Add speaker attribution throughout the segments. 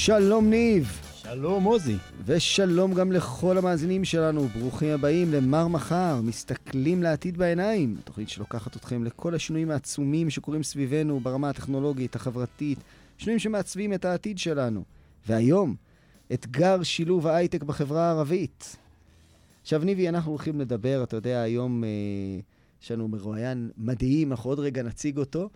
Speaker 1: שלום ניב.
Speaker 2: שלום עוזי.
Speaker 1: ושלום גם לכל המאזינים שלנו, ברוכים הבאים למר מחר, מסתכלים לעתיד בעיניים. תוכנית שלוקחת אתכם לכל השינויים העצומים שקורים סביבנו ברמה הטכנולוגית, החברתית, שינויים שמעצבים את העתיד שלנו. והיום, אתגר שילוב ההייטק בחברה הערבית. עכשיו ניבי, אנחנו הולכים לדבר, אתה יודע, היום אה, יש לנו מרואיין מדהים, אנחנו עוד רגע נציג אותו.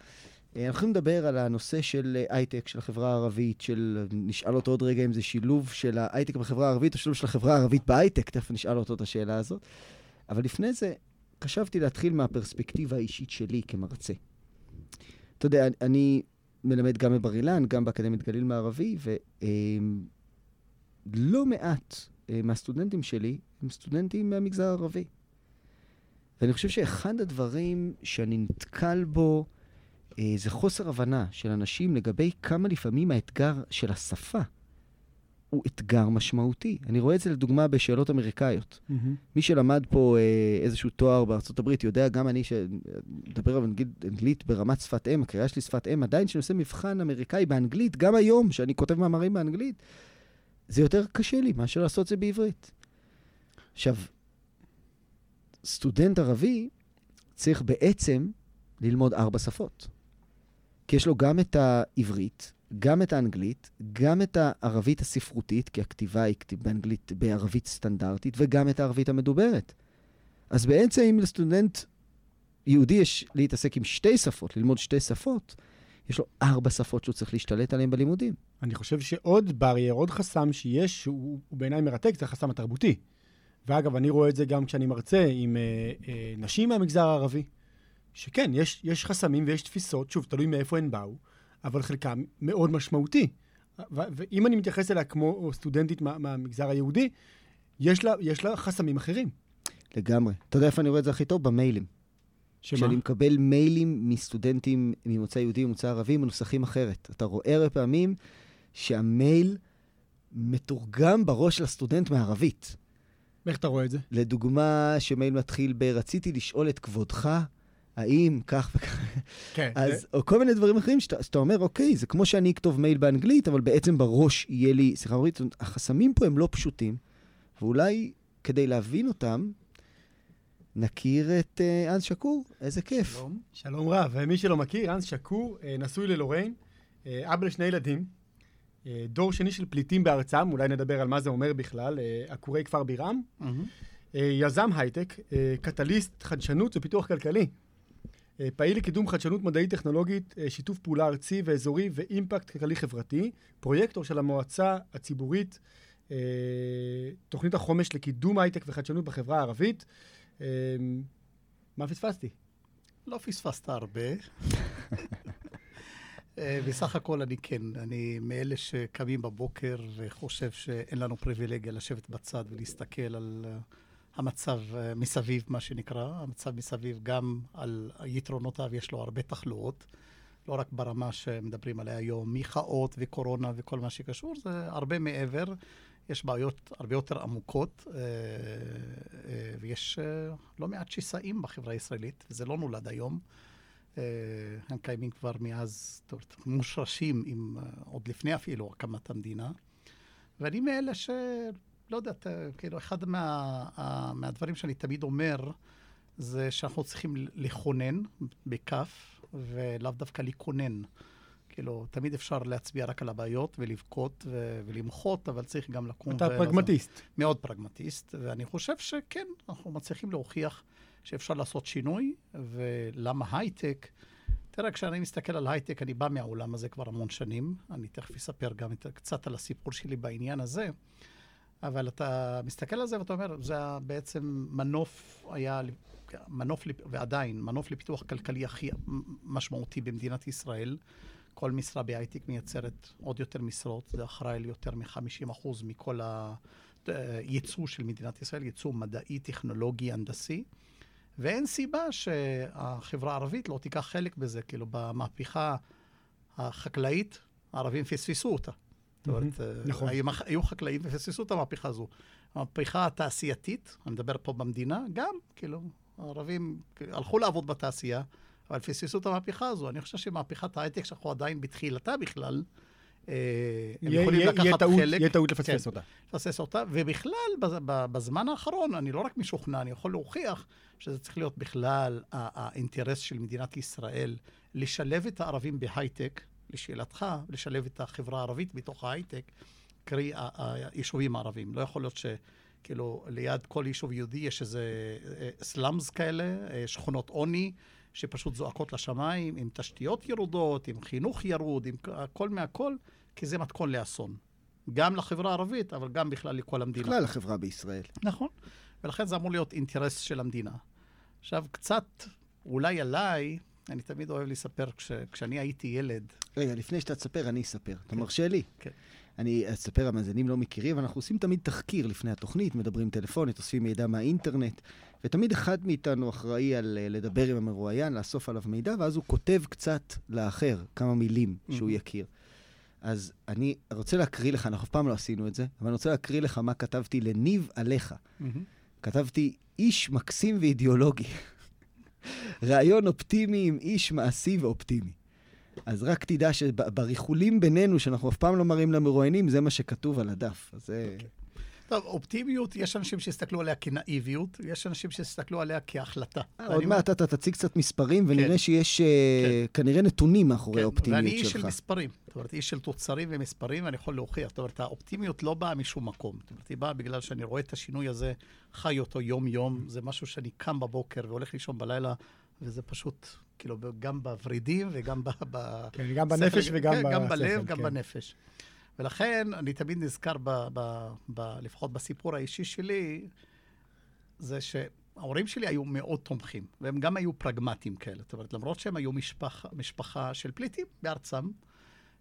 Speaker 1: אנחנו הולכים לדבר על הנושא של הייטק, של החברה הערבית, של... נשאל אותו עוד רגע אם זה שילוב של ההייטק בחברה הערבית או שילוב של החברה הערבית בהייטק, תכף נשאל אותו את השאלה הזאת. אבל לפני זה, חשבתי להתחיל מהפרספקטיבה האישית שלי כמרצה. אתה יודע, אני מלמד גם בבר אילן, גם באקדמית גליל מערבי, ולא מעט מהסטודנטים שלי הם סטודנטים מהמגזר הערבי. ואני חושב שאחד הדברים שאני נתקל בו, זה חוסר הבנה של אנשים לגבי כמה לפעמים האתגר של השפה הוא אתגר משמעותי. אני רואה את זה לדוגמה בשאלות אמריקאיות. Mm-hmm. מי שלמד פה אה, איזשהו תואר בארצות הברית יודע, גם אני שמדבר אנגלית, אנגלית ברמת שפת אם, הקריאה שלי שפת אם, עדיין כשאני עושה מבחן אמריקאי באנגלית, גם היום, שאני כותב מאמרים באנגלית, זה יותר קשה לי מאשר לעשות זה בעברית. עכשיו, סטודנט ערבי צריך בעצם ללמוד ארבע שפות. כי יש לו גם את העברית, גם את האנגלית, גם את הערבית הספרותית, כי הכתיבה היא באנגלית, בערבית סטנדרטית, וגם את הערבית המדוברת. אז בעצם אם לסטודנט יהודי יש להתעסק עם שתי שפות, ללמוד שתי שפות, יש לו ארבע שפות שהוא צריך להשתלט עליהן בלימודים.
Speaker 2: אני חושב שעוד ברייר, עוד חסם שיש, שהוא בעיניי מרתק, זה החסם התרבותי. ואגב, אני רואה את זה גם כשאני מרצה עם אה, אה, נשים מהמגזר הערבי. שכן, יש, יש חסמים ויש תפיסות, שוב, תלוי מאיפה הן באו, אבל חלקם מאוד משמעותי. ואם אני מתייחס אליה כמו סטודנטית מה, מהמגזר היהודי, יש לה, יש לה חסמים אחרים.
Speaker 1: לגמרי. אתה יודע איפה אני רואה את זה הכי טוב? במיילים.
Speaker 2: שמה?
Speaker 1: כשאני מקבל מיילים מסטודנטים ממוצא יהודי ומוצא ערבי, מנוסחים אחרת. אתה רואה הרבה פעמים שהמייל מתורגם בראש של הסטודנט מערבית.
Speaker 2: איך אתה רואה את זה?
Speaker 1: לדוגמה, שמייל מתחיל ב- רציתי לשאול את כבודך, האם כך וכך.
Speaker 2: כן.
Speaker 1: אז,
Speaker 2: זה...
Speaker 1: או כל מיני דברים אחרים שאתה, שאתה אומר, אוקיי, זה כמו שאני אכתוב מייל באנגלית, אבל בעצם בראש יהיה לי שיחה עברית. החסמים פה הם לא פשוטים, ואולי כדי להבין אותם, נכיר את uh, אנס שקור, איזה כיף.
Speaker 2: שלום, שלום רב. ומי שלא מכיר, אנס שקור, נשוי ללוריין, אבא לשני ילדים, דור שני של פליטים בארצם, אולי נדבר על מה זה אומר בכלל, עקורי כפר בירם. Mm-hmm. יזם הייטק, קטליסט, חדשנות ופיתוח כלכלי. פעיל לקידום חדשנות מדעית טכנולוגית, שיתוף פעולה ארצי ואזורי ואימפקט כלכלי-חברתי, פרויקטור של המועצה הציבורית, תוכנית החומש לקידום הייטק וחדשנות בחברה הערבית. מה פספסתי?
Speaker 3: לא פספסת הרבה. בסך הכל אני כן, אני מאלה שקמים בבוקר וחושב שאין לנו פריבילגיה לשבת בצד ולהסתכל על המצב מסביב, מה שנקרא. המצב מסביב גם על יתרונותיו, יש לו הרבה תחלואות. לא רק ברמה שמדברים עליה היום, מחאות וקורונה וכל מה שקשור, זה הרבה מעבר. יש בעיות הרבה יותר עמוקות, ויש לא מעט שסעים בחברה הישראלית, וזה לא נולד היום. הם קיימים כבר מאז, זאת אומרת, מושרשים עם, עוד לפני אפילו הקמת המדינה. ואני מאלה ש... לא יודעת, כאילו, אחד מה, מהדברים שאני תמיד אומר, זה שאנחנו צריכים לכונן, בכף, ולאו דווקא לכונן. כאילו, תמיד אפשר להצביע רק על הבעיות ולבכות ו- ולמחות, אבל צריך גם לקום.
Speaker 2: אתה פרגמטיסט.
Speaker 3: מאוד פרגמטיסט, ואני חושב שכן, אנחנו מצליחים להוכיח שאפשר לעשות שינוי, ולמה הייטק? תראה, כשאני מסתכל על הייטק, אני בא מהעולם הזה כבר המון שנים, אני תכף אספר גם את, קצת על הסיפור שלי בעניין הזה, אבל אתה מסתכל על זה ואתה אומר, זה בעצם מנוף, היה מנוף, ועדיין, מנוף לפיתוח כלכלי הכי משמעותי במדינת ישראל. כל משרה בהייטק מייצרת עוד יותר משרות, זה אחראי ליותר מ-50% מכל הייצוא של מדינת ישראל, ייצוא מדעי, טכנולוגי, הנדסי. ואין סיבה שהחברה הערבית לא תיקח חלק בזה, כאילו במהפכה החקלאית, הערבים פספסו אותה. זאת אומרת,
Speaker 2: נכון.
Speaker 3: היו חקלאים ופספסו את המהפכה הזו. המהפכה התעשייתית, אני מדבר פה במדינה, גם, כאילו, הערבים הלכו לעבוד בתעשייה, אבל פספסו את המהפכה הזו. אני חושב שמהפכת ההייטק, שאנחנו עדיין בתחילתה בכלל, אה,
Speaker 2: הם יכולים לקחת חלק. יהיה טעות לפספס
Speaker 3: כן,
Speaker 2: אותה.
Speaker 3: לפספס אותה, ובכלל, בזמן האחרון, אני לא רק משוכנע, אני יכול להוכיח שזה צריך להיות בכלל האינטרס של מדינת ישראל לשלב את הערבים בהייטק, לשאלתך, לשלב את החברה הערבית בתוך ההייטק, קרי היישובים הערבים. לא יכול להיות ש... כאילו, ליד כל יישוב יהודי יש איזה אה, סלאמס כאלה, אה, שכונות עוני, שפשוט זועקות לשמיים, עם תשתיות ירודות, עם חינוך ירוד, עם הכל מהכל, כי זה מתכון לאסון. גם לחברה הערבית, אבל גם בכלל לכל המדינה.
Speaker 1: בכלל לחברה בישראל.
Speaker 3: נכון. ולכן זה אמור להיות אינטרס של המדינה. עכשיו, קצת, אולי עליי, אני תמיד אוהב לספר כש, כשאני הייתי ילד.
Speaker 1: רגע, לפני שאתה תספר, אני אספר. אתה כן. מרשה לי?
Speaker 3: כן.
Speaker 1: אני אספר, המאזינים לא מכירים, אנחנו עושים תמיד תחקיר לפני התוכנית, מדברים טלפונית, אוספים מידע מהאינטרנט, ותמיד אחד מאיתנו אחראי על אה, לדבר עם המרואיין, לאסוף עליו מידע, ואז הוא כותב קצת לאחר, כמה מילים שהוא. יכיר. אז אני רוצה להקריא לך, אנחנו אף פעם לא עשינו את זה, אבל אני רוצה להקריא לך מה כתבתי לניב עליך. כתבתי, איש מקסים ואידיאולוגי. רעיון אופטימי עם איש מעשי ואופטימי. אז רק תדע שבריחולים בינינו, שאנחנו אף פעם לא מראים למרואיינים, זה מה שכתוב על הדף. אז זה... Okay.
Speaker 3: טוב, אופטימיות, יש אנשים שיסתכלו עליה כנאיביות, יש אנשים שיסתכלו עליה כהחלטה.
Speaker 1: עוד מעט אתה תציג קצת מספרים, ונראה כן. שיש אה, כן. כנראה נתונים מאחורי כן, האופטימיות שלך.
Speaker 3: ואני איש של מספרים. זאת אומרת, איש של תוצרים ומספרים, ואני יכול להוכיח. זאת אומרת, האופטימיות לא באה משום מקום. זאת אומרת, היא באה בגלל שאני רואה את השינוי הזה, חי אותו יום-יום. זה משהו שאני קם בבוקר והולך לישון בלילה, וזה פשוט, כאילו, גם בוורידים וגם ב...
Speaker 2: כן, גם בנפש וגם
Speaker 3: כן, גם בלב, גם. בנפש. ולכן אני תמיד נזכר, ב, ב, ב, לפחות בסיפור האישי שלי, זה שההורים שלי היו מאוד תומכים, והם גם היו פרגמטיים כאלה. זאת אומרת, למרות שהם היו משפחה, משפחה של פליטים בארצם,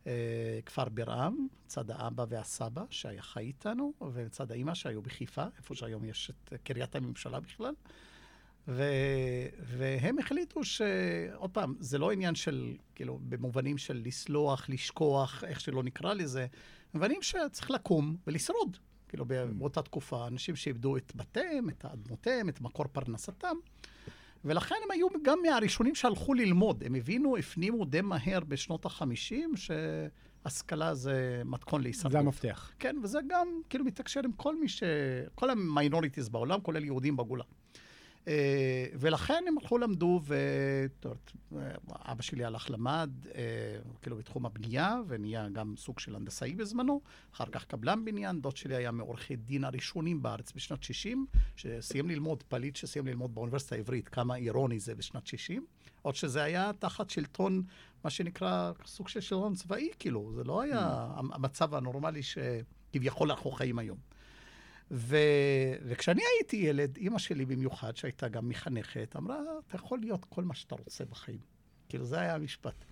Speaker 3: אה, כפר ברעם, צד האבא והסבא שהיה חי איתנו, וצד האימא שהיו בחיפה, איפה שהיום יש את קריית הממשלה בכלל. ו, והם החליטו ש... עוד פעם, זה לא עניין של, כאילו, במובנים של לסלוח, לשכוח, איך שלא נקרא לזה, מובנים שצריך לקום ולשרוד. כאילו, mm. באותה תקופה, אנשים שאיבדו את בתיהם, את אדמותיהם, את מקור פרנסתם. ולכן הם היו גם מהראשונים שהלכו ללמוד. הם הבינו, הפנימו די מהר בשנות ה-50, שהשכלה זה מתכון להישרדות.
Speaker 2: זה המפתח.
Speaker 3: כן, וזה גם כאילו מתקשר עם כל מי ש... כל ה minorities בעולם, כולל יהודים בגולה. אה, ולכן הם הלכו למדו, ואבא שלי הלך למד, אה, כאילו בתחום הבנייה, ונהיה גם סוג של הנדסאי בזמנו, אחר כך קבלן בניין, דוד שלי היה מעורכי דין הראשונים בארץ בשנת 60, שסיים ללמוד, פליט שסיים ללמוד באוניברסיטה העברית, כמה אירוני זה בשנת 60, עוד שזה היה תחת שלטון, מה שנקרא, סוג של שלטון צבאי, כאילו, זה לא היה mm. המצב הנורמלי שכביכול אנחנו חיים היום. ו... וכשאני הייתי ילד, אימא שלי במיוחד, שהייתה גם מחנכת, אמרה, אתה יכול להיות כל מה שאתה רוצה בחיים. כאילו, זה היה המשפט.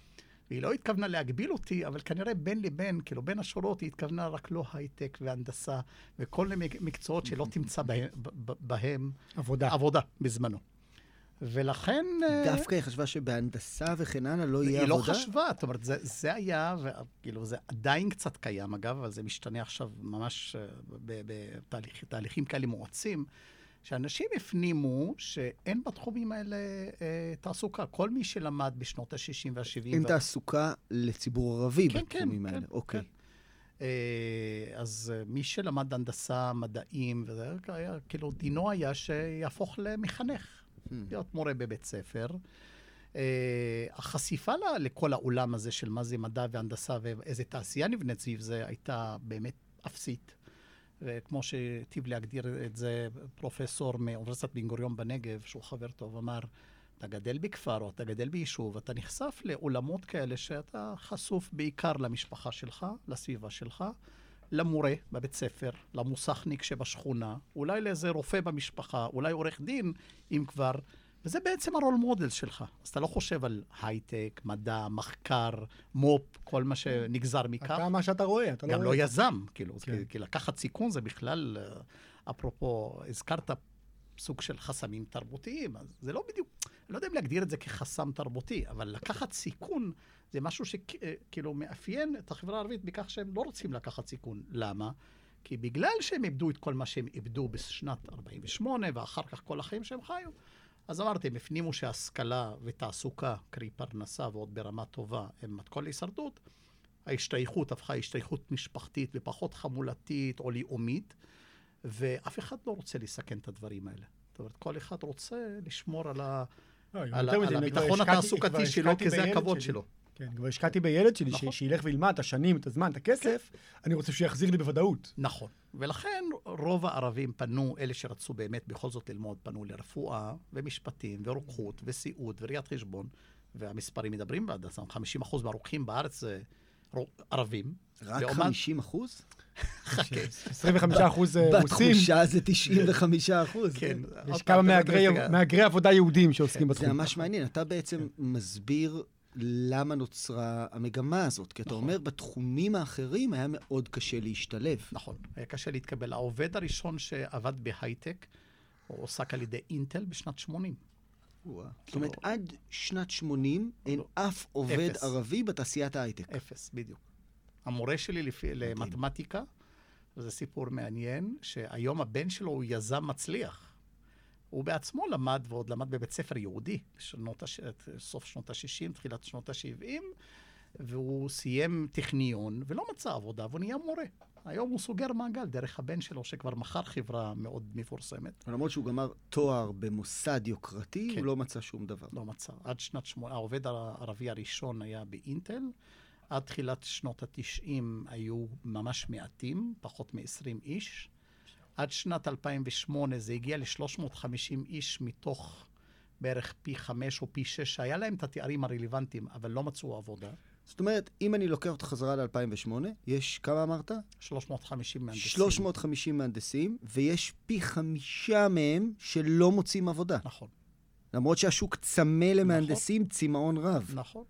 Speaker 3: והיא לא התכוונה להגביל אותי, אבל כנראה בין לבין, כאילו בין השורות, היא התכוונה רק לא הייטק והנדסה וכל מיני מקצועות שלא תמצא בהם, בהם
Speaker 2: עבודה.
Speaker 3: עבודה בזמנו. ולכן...
Speaker 1: אה, דווקא היא חשבה שבהנדסה וכן הלאה לא יהיה
Speaker 3: עבודה? היא לא חשבה, זאת אומרת, זה, זה היה, וכאילו, זה עדיין קצת קיים, אגב, אבל זה משתנה עכשיו ממש אה, בתהליכים כאלה מואצים, שאנשים הפנימו שאין בתחומים האלה אה, תעסוקה. כל מי שלמד בשנות ה-60 וה-70...
Speaker 1: אין ו... תעסוקה לציבור ערבי כן, בתחומים כן, האלה, כן, אוקיי. כן.
Speaker 3: אה, אז מי שלמד הנדסה, מדעים, וזה, היה, כאילו, דינו היה שיהפוך למחנך. Hmm. להיות מורה בבית ספר. Uh, החשיפה לה, לכל העולם הזה של מה זה מדע והנדסה ואיזה תעשייה נבנית סביב זה, הייתה באמת אפסית. וכמו שהיטיב להגדיר את זה פרופסור מאוניברסיטת בן גוריון בנגב, שהוא חבר טוב, אמר, אתה גדל בכפר או אתה גדל ביישוב, אתה נחשף לעולמות כאלה שאתה חשוף בעיקר למשפחה שלך, לסביבה שלך, למורה בבית ספר, למוסכניק שבשכונה, אולי לאיזה רופא במשפחה, אולי עורך דין, אם כבר, וזה בעצם הרול מודל שלך. אז אתה לא חושב על הייטק, מדע, מחקר, מו"פ, כל מה שנגזר מכך.
Speaker 2: אתה מה שאתה רואה, אתה
Speaker 3: לא רואה. גם לא יזם, כאילו, כן. כי, כי לקחת סיכון זה בכלל, אה, אפרופו, הזכרת סוג של חסמים תרבותיים, אז זה לא בדיוק, אני לא יודע אם להגדיר את זה כחסם תרבותי, אבל לקחת סיכון זה משהו שכאילו מאפיין את החברה הערבית בכך שהם לא רוצים לקחת סיכון. למה? כי בגלל שהם איבדו את כל מה שהם איבדו בשנת 48' ואחר כך כל החיים שהם חיו, אז אמרתי, הם הפנימו שהשכלה ותעסוקה, קרי פרנסה ועוד ברמה טובה, הם מתכון להישרדות, ההשתייכות הפכה השתייכות משפחתית ופחות חמולתית או לאומית, ואף אחד לא רוצה לסכן את הדברים האלה. זאת אומרת, כל אחד רוצה לשמור על, ה...
Speaker 2: לא,
Speaker 3: על, על
Speaker 2: כבר
Speaker 3: הביטחון התעסוקתי שלו, כי זה הכבוד
Speaker 2: שלי.
Speaker 3: שלו.
Speaker 2: כן, כבר השקעתי בילד שלי, ש-
Speaker 3: נכון.
Speaker 2: שילך וילמד את השנים, את הזמן, את הכסף, אני רוצה שהוא יחזיר לי בוודאות.
Speaker 3: נכון. ולכן רוב הערבים פנו, אלה שרצו באמת בכל זאת ללמוד, פנו לרפואה ומשפטים ורוקחות וסיעוד וראיית חשבון, והמספרים מדברים בעד עצמם. 50% מהרוקחים בארץ זה ערבים.
Speaker 1: רק
Speaker 3: לעומת-
Speaker 1: 50 אחוז?
Speaker 2: 25 אחוז אה, רוסים.
Speaker 1: בתחושה זה 95 אחוז.
Speaker 3: כן.
Speaker 2: יש כמה מהגרי-
Speaker 3: רגע.
Speaker 2: מהגרי עבודה יהודים שעוסקים
Speaker 1: זה
Speaker 2: בתחום.
Speaker 1: ממש מעניין. אתה בעצם מסביר למה נוצרה המגמה הזאת. כי אתה
Speaker 3: נכון.
Speaker 1: אומר, בתחומים האחרים היה מאוד קשה להשתלב.
Speaker 3: נכון, היה קשה להתקבל. העובד הראשון שעבד בהייטק, הוא הועסק על ידי אינטל בשנת 80.
Speaker 1: זאת אומרת, עד שנת 80 אין אף עובד
Speaker 3: אפס.
Speaker 1: ערבי בתעשיית ההייטק.
Speaker 3: אפס, בדיוק. המורה שלי לפי, למתמטיקה, וזה סיפור מעניין, שהיום הבן שלו הוא יזם מצליח. הוא בעצמו למד, ועוד למד בבית ספר יהודי, בשנות הש... סוף שנות ה-60, תחילת שנות ה-70, והוא סיים טכניון ולא מצא עבודה, והוא נהיה מורה. היום הוא סוגר מעגל דרך הבן שלו, שכבר מכר חברה מאוד מפורסמת.
Speaker 1: למרות שהוא גמר תואר במוסד יוקרתי,
Speaker 3: כן.
Speaker 1: הוא לא מצא שום דבר.
Speaker 3: לא מצא. עד שנת שמונה, העובד הערבי הראשון היה באינטל. עד תחילת שנות התשעים היו ממש מעטים, פחות מ-20 איש. עד שנת 2008 זה הגיע ל-350 איש מתוך בערך פי חמש או פי שש, שהיה להם את התארים הרלוונטיים, אבל לא מצאו עבודה.
Speaker 1: זאת אומרת, אם אני לוקח אותך חזרה ל-2008, יש, כמה אמרת?
Speaker 3: 350 מהנדסים.
Speaker 1: 350 מהנדסים, ויש פי חמישה מהם שלא מוצאים עבודה.
Speaker 3: נכון,
Speaker 1: למרות שהשוק צמא למהנדסים צמאון רב.
Speaker 3: נכון.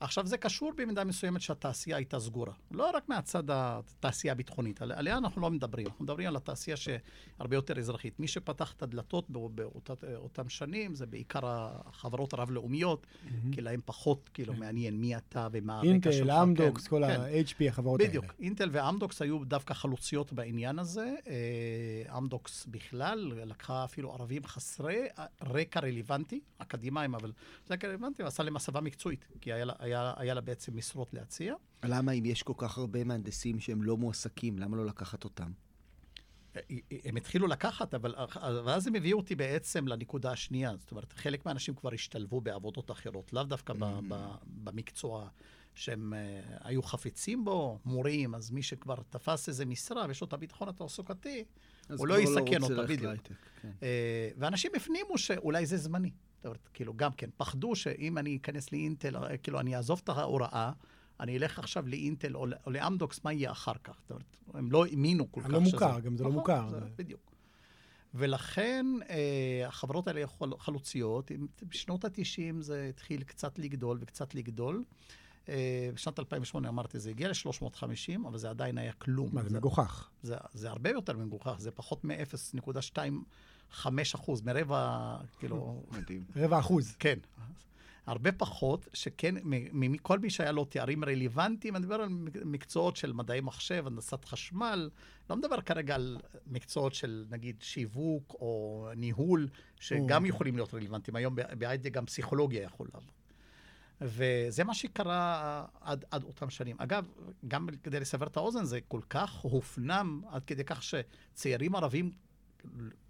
Speaker 3: עכשיו, זה קשור במידה מסוימת שהתעשייה הייתה סגורה. לא רק מהצד התעשייה הביטחונית, על- עליה אנחנו לא מדברים. אנחנו מדברים על התעשייה שהרבה יותר אזרחית. מי שפתח את הדלתות באותן שנים זה בעיקר החברות הרב-לאומיות, כי להם פחות כאילו מעניין מי אתה ומה הרקע שלך.
Speaker 2: אינטל, אמדוקס,
Speaker 3: כן,
Speaker 2: כל
Speaker 3: כן.
Speaker 2: ה-HP, החברות האלה.
Speaker 3: בדיוק. אינטל ואמדוקס היו דווקא חלוציות בעניין הזה. אה, אמדוקס בכלל לקחה אפילו ערבים חסרי רקע רלוונטי, אקדמאים, אבל רקע רלוונטי, ועשה להם הסבה מקצועית, כי היה, היה, היה לה בעצם משרות להציע.
Speaker 1: למה אם יש כל כך הרבה מהנדסים שהם לא מועסקים, למה לא לקחת אותם?
Speaker 3: אה, הם התחילו לקחת, אבל ואז הם הביאו אותי בעצם לנקודה השנייה. זאת אומרת, חלק מהאנשים כבר השתלבו בעבודות אחרות, לאו דווקא ב, ב, במקצוע שהם היו חפצים בו, מורים, אז מי שכבר תפס איזה משרה ויש לו את הביטחון התעסוקתי,
Speaker 1: אז
Speaker 3: הוא לא
Speaker 1: כבר
Speaker 3: יסכן
Speaker 1: רוצה
Speaker 3: אותה, בדיוק.
Speaker 1: כן.
Speaker 3: אה, ואנשים הפנימו שאולי זה זמני. זאת אומרת, כאילו, גם כן, פחדו שאם אני אכנס לאינטל, אה, כאילו, אני אעזוב את ההוראה, אני אלך עכשיו לאינטל או, או לאמדוקס, מה יהיה אחר כך? זאת אומרת, הם לא האמינו כל כך
Speaker 2: לא
Speaker 3: שזה...
Speaker 2: מוכר, גם זה לא
Speaker 3: נכון,
Speaker 2: מוכר.
Speaker 3: זה, בדיוק. ולכן אה, החברות האלה חלוציות. בשנות ה-90 זה התחיל קצת לגדול וקצת לגדול. אה, בשנת 2008 אמרתי, זה הגיע ל-350, אבל זה עדיין היה כלום.
Speaker 2: מה, זה מגוחך.
Speaker 3: זה, זה הרבה יותר מגוחך, זה פחות מ-0.25 אחוז, מרבע, כאילו,
Speaker 1: מדהים.
Speaker 2: רבע אחוז.
Speaker 3: כן. הרבה פחות, שכן, מכל מי שהיה לו תארים רלוונטיים, אני מדבר על מקצועות של מדעי מחשב, הנדסת חשמל, לא מדבר כרגע על מקצועות של נגיד שיווק או ניהול, שגם
Speaker 2: או.
Speaker 3: יכולים להיות רלוונטיים. היום בהייטק גם פסיכולוגיה יכול לעבוד. וזה מה שקרה עד, עד אותם שנים. אגב, גם כדי לסבר את האוזן, זה כל כך הופנם עד כדי כך שצעירים ערבים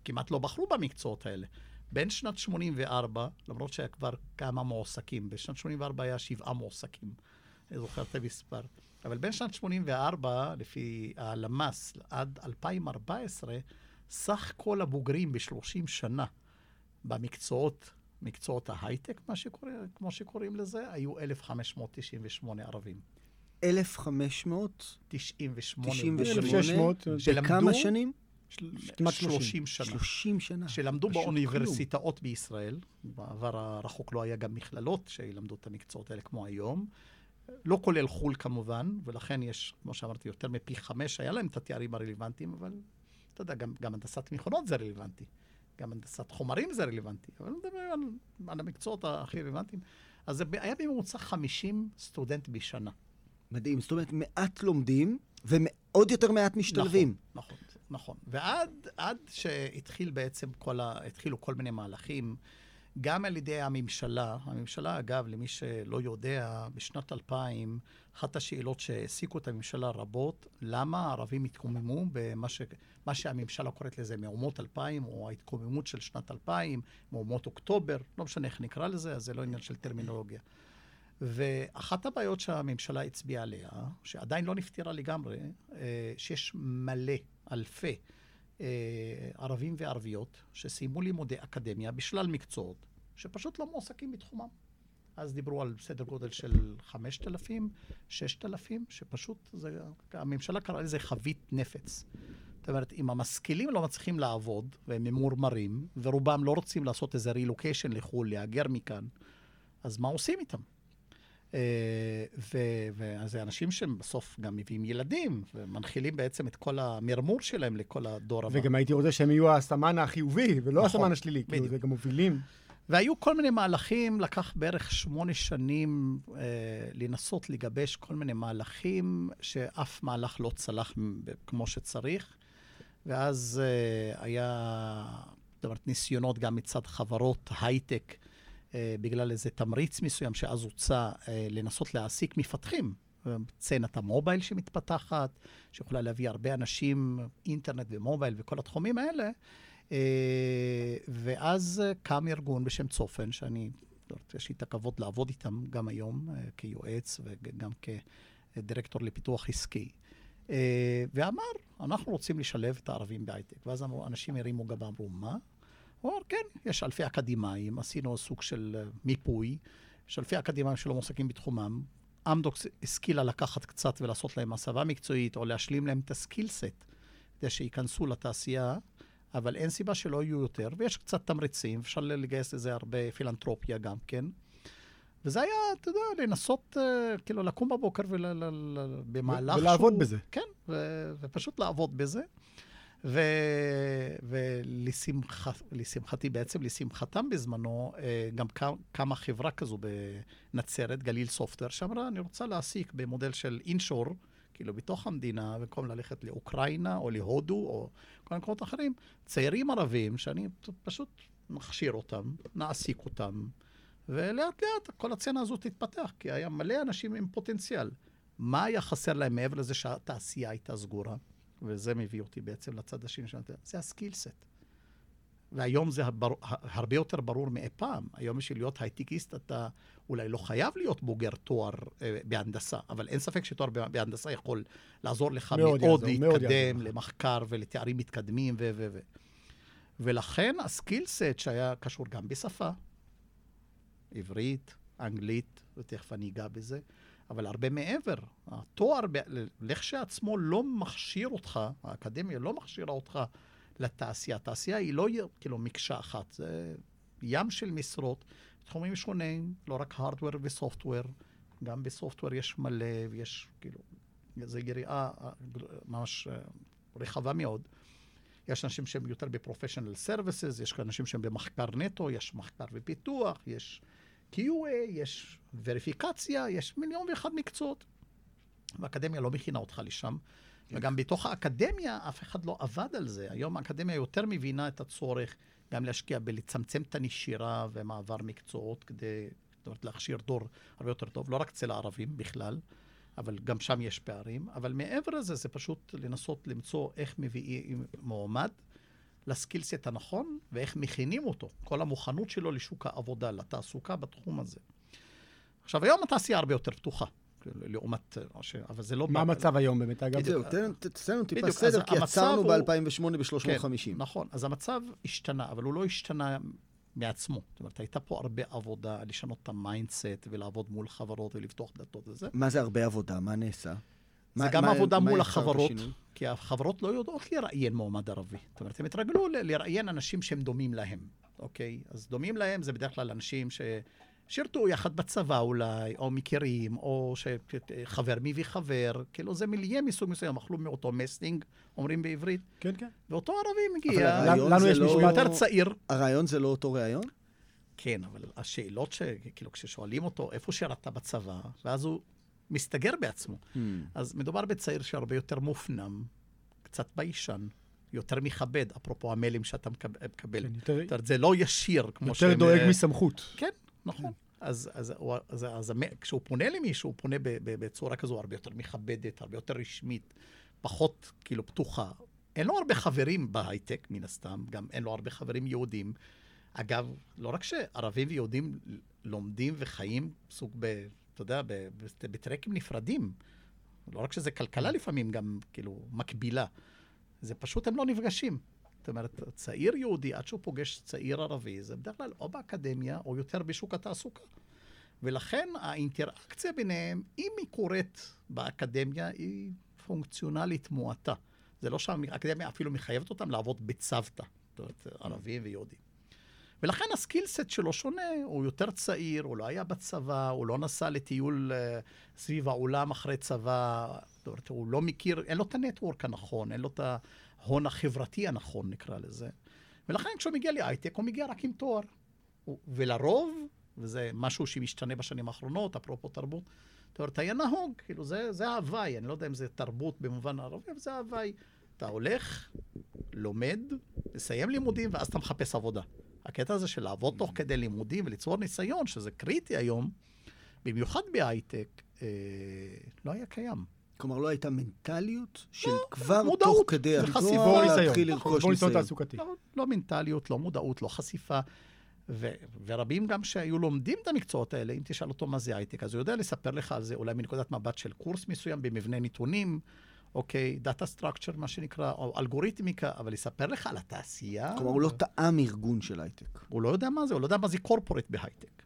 Speaker 3: כמעט לא בחרו במקצועות האלה. בין שנת 84, למרות שהיה כבר כמה מועסקים, בשנת 84 היה שבעה מועסקים, אני זוכר את המספר. אבל בין שנת 84, לפי הלמ"ס, עד 2014, סך כל הבוגרים ב-30 שנה במקצועות, מקצועות ההייטק, מה שקורא, כמו שקוראים לזה, היו 1,598 ערבים.
Speaker 1: 1,500?
Speaker 3: 98.
Speaker 1: 98?
Speaker 2: 1,600.
Speaker 1: בכמה שנים?
Speaker 2: של- כמעט 30.
Speaker 3: 30 שנה.
Speaker 1: 30 שנה.
Speaker 3: שלמדו באוניברסיטאות בישראל. בעבר הרחוק לא היה גם מכללות שילמדו את המקצועות האלה כמו היום. לא כולל חו"ל כמובן, ולכן יש, כמו שאמרתי, יותר מפי חמש, היה להם את התארים הרלוונטיים, אבל אתה יודע, גם, גם הנדסת מכונות זה רלוונטי. גם הנדסת חומרים זה רלוונטי. אבל אני מדבר על, על המקצועות הכי רלוונטיים. אז זה היה בממוצע 50 סטודנט בשנה.
Speaker 1: מדהים. זאת אומרת, מעט לומדים, ועוד יותר מעט משתלבים.
Speaker 3: נכון, נכון. נכון. ועד עד שהתחיל בעצם כל ה... התחילו כל מיני מהלכים. גם על ידי הממשלה. הממשלה, אגב, למי שלא יודע, בשנת 2000, אחת השאלות שהעסיקו את הממשלה רבות, למה הערבים התקוממו במה ש... מה שהממשלה קוראת לזה מהומות 2000, או ההתקוממות של שנת 2000, מהומות אוקטובר, לא משנה איך נקרא לזה, אז זה לא עניין של טרמינולוגיה. ואחת הבעיות שהממשלה הצביעה עליה, שעדיין לא נפתרה לגמרי, אה, שיש מלא, אלפי אה, ערבים וערביות שסיימו לימודי אקדמיה בשלל מקצועות, שפשוט לא מועסקים בתחומם. אז דיברו על סדר גודל של 5,000, 6,000, שפשוט, זה, הממשלה קראה לזה חבית נפץ. זאת אומרת, אם המשכילים לא מצליחים לעבוד, והם ממורמרים, ורובם לא רוצים לעשות איזה רילוקיישן לחו"ל, להגר מכאן, אז מה עושים איתם? אה, וזה אנשים שהם בסוף גם מביאים ילדים, ומנחילים בעצם את כל המרמור שלהם לכל הדור הבא.
Speaker 2: וגם הייתי רוצה שהם יהיו הסמן החיובי, ולא
Speaker 3: נכון,
Speaker 2: הסמן השלילי, כאילו זה גם מובילים.
Speaker 3: והיו כל מיני מהלכים, לקח בערך שמונה שנים אה, לנסות לגבש כל מיני מהלכים, שאף מהלך לא צלח כמו שצריך. ואז אה, היה, זאת אומרת, ניסיונות גם מצד חברות הייטק, בגלל איזה תמריץ מסוים שאז הוצע אה, לנסות להעסיק מפתחים. סצנת המובייל שמתפתחת, שיכולה להביא הרבה אנשים, אינטרנט ומובייל וכל התחומים האלה. אה, ואז קם ארגון בשם צופן, שאני, יש לי את הכבוד לעבוד איתם גם היום כיועץ וגם כדירקטור לפיתוח עסקי. ואמר, אנחנו רוצים לשלב את הערבים בהייטק. ואז אנשים הרימו גבה, אמרו, מה? הוא אמר, כן, יש אלפי אקדמאים, עשינו סוג של אה, מיפוי, יש אלפי אקדמאים שלא מועסקים בתחומם. אמדוקס השכילה לקחת קצת ולעשות להם הסבה מקצועית, או להשלים להם את הסקילסט, כדי שייכנסו לתעשייה, אבל אין סיבה שלא יהיו יותר, ויש קצת תמריצים, אפשר לגייס לזה הרבה פילנטרופיה גם כן. וזה היה, אתה יודע, לנסות, uh, כאילו, לקום בבוקר ובמהלך
Speaker 2: ולעבוד
Speaker 3: שהוא...
Speaker 2: בזה.
Speaker 3: כן, ו- ופשוט לעבוד בזה. ולשמחתי, בעצם לשמחתם בזמנו, אה, גם קמה חברה כזו בנצרת, גליל סופטוור, שאמרה, אני רוצה להעסיק במודל של אינשור, כאילו בתוך המדינה, במקום ללכת לאוקראינה או להודו או כל מיני מקומות אחרים, צעירים ערבים, שאני פשוט מכשיר אותם, נעסיק אותם, ולאט לאט כל הצצנה הזאת תתפתח, כי היה מלא אנשים עם פוטנציאל. מה היה חסר להם מעבר לזה שהתעשייה הייתה סגורה? וזה מביא אותי בעצם לצד השני של זה ה skillset. והיום זה הבר... הרבה יותר ברור מאי פעם. היום בשביל להיות הייטקיסט אתה אולי לא חייב להיות בוגר תואר אה, בהנדסה, אבל אין ספק שתואר בהנדסה יכול לעזור לך מאוד, מאוד יעזור, להתקדם מאוד למחקר ולתארים מתקדמים ו... ו... ו... ולכן ה skillset שהיה קשור גם בשפה, עברית, אנגלית, ותכף אני אגע בזה, אבל הרבה מעבר. התואר לכשעצמו לא מכשיר אותך, האקדמיה לא מכשירה אותך לתעשייה. התעשייה היא לא כאילו מקשה אחת, זה ים של משרות, תחומים שונים, לא רק הארדוור וסופטוור, גם בסופטוור יש מלא, ויש כאילו, זו יריעה ממש אה, רחבה מאוד. יש אנשים שהם יותר בפרופשיונל סרוויסס, יש אנשים שהם במחקר נטו, יש מחקר ופיתוח, יש QA, יש וריפיקציה, יש מיליון ואחד מקצועות. והאקדמיה לא מכינה אותך לשם. כן. וגם בתוך האקדמיה אף אחד לא עבד על זה. היום האקדמיה יותר מבינה את הצורך גם להשקיע בלצמצם את הנשירה ומעבר מקצועות כדי זאת אומרת, להכשיר דור הרבה יותר טוב, לא רק אצל הערבים בכלל, אבל גם שם יש פערים. אבל מעבר לזה, זה פשוט לנסות למצוא איך מביאים מועמד לסקילסט הנכון ואיך מכינים אותו, כל המוכנות שלו לשוק העבודה, לתעסוקה בתחום הזה. עכשיו, היום התעשייה הרבה יותר פתוחה. לעומת, אבל זה לא...
Speaker 2: מה המצב היום באמת, אגב?
Speaker 1: זהו, תן לנו טיפה סדר, כי עצרנו ב-2008 ב-350.
Speaker 3: כן, נכון, אז המצב השתנה, אבל הוא לא השתנה מעצמו. זאת אומרת, הייתה פה הרבה עבודה לשנות את ה mindset ולעבוד מול חברות ולפתוח דלתות וזה.
Speaker 1: מה זה הרבה עבודה? מה נעשה?
Speaker 3: זה גם מה, עבודה מה מול החברות, כי החברות לא יודעות לראיין מועמד ערבי. זאת אומרת, הם התרגלו לראיין אנשים שהם דומים להם, אוקיי? אז דומים להם זה בדרך כלל אנשים ששירתו יחד בצבא אולי, או מכירים, או שחבר מביא חבר, כאילו זה מיליה מסוג מסוים, אכלו מאותו מסטינג, אומרים בעברית.
Speaker 2: כן, כן.
Speaker 3: ואותו ערבי מגיע,
Speaker 2: לנו יש לא...
Speaker 3: יותר צעיר.
Speaker 1: הרעיון זה לא אותו רעיון?
Speaker 3: כן, אבל השאלות שכאילו כששואלים אותו, איפה שירת בצבא, ואז הוא מסתגר בעצמו. Hmm. אז מדובר בצעיר שהרבה יותר מופנם, קצת ביישן, יותר מכבד, אפרופו המיילים שאתה מקב- מקבל.
Speaker 2: כן, יותר-
Speaker 3: אומרת, זה לא ישיר, כמו
Speaker 2: יותר דואג מסמכות.
Speaker 3: כן, נכון. אז, אז, הוא- אז, אז המ- כשהוא פונה למישהו, הוא פונה ב, ב, בצורה כזו הרבה יותר מכבדת, הרבה יותר רשמית, פחות כאילו פתוחה. אין לו הרבה חברים בהייטק, מן הסתם, גם אין לו הרבה חברים יהודים. אגב, לא רק שערבים ויהודים לומדים וחיים סוג ב... אתה יודע, בטרקים נפרדים. לא רק שזה כלכלה לפעמים גם, כאילו, מקבילה. זה פשוט, הם לא נפגשים. זאת אומרת, צעיר יהודי, עד שהוא פוגש צעיר ערבי, זה בדרך כלל או באקדמיה או יותר בשוק התעסוקה. ולכן האינטראקציה ביניהם, אם היא קורית באקדמיה, היא פונקציונלית מועטה. זה לא שהאקדמיה אפילו מחייבת אותם לעבוד בצוותא, זאת אומרת, ערבים ויהודים. ולכן הסקילסט שלו שונה, הוא יותר צעיר, הוא לא היה בצבא, הוא לא נסע לטיול uh, סביב העולם אחרי צבא, הוא לא מכיר, אין לו את הנטוורק הנכון, אין לו את ההון החברתי הנכון, נקרא לזה. ולכן כשהוא מגיע להייטק, הוא מגיע רק עם תואר. ולרוב, וזה משהו שמשתנה בשנים האחרונות, אפרופו תרבות, אומרת, היה נהוג, כאילו, זה, זה ההוואי, אני לא יודע אם זה תרבות במובן הערבי, אבל זה ההוואי. אתה הולך, לומד, מסיים לימודים, ואז אתה מחפש עבודה. הקטע הזה של לעבוד תוך כדי לימודים וליצור ניסיון, שזה קריטי היום, במיוחד בהייטק, אה, לא היה קיים.
Speaker 1: כלומר, לא הייתה מנטליות של כבר
Speaker 3: מודעות,
Speaker 1: תוך כדי. התואר. להתחיל
Speaker 2: נכון,
Speaker 1: לרכוש
Speaker 2: ניסיון
Speaker 1: ניסיון.
Speaker 2: תעסוקתי.
Speaker 3: לא, לא מנטליות, לא מודעות, לא חשיפה. ו- ורבים גם שהיו לומדים את המקצועות האלה, אם תשאל אותו מה זה הייטק, אז הוא יודע לספר לך על זה אולי מנקודת מבט של קורס מסוים במבנה נתונים, אוקיי, data structure, מה שנקרא, או אלגוריתמיקה, אבל לספר לך על התעשייה,
Speaker 1: כלומר, הוא לא טעם ארגון של הייטק.
Speaker 3: הוא לא יודע מה זה, הוא לא יודע מה זה corporate בהייטק.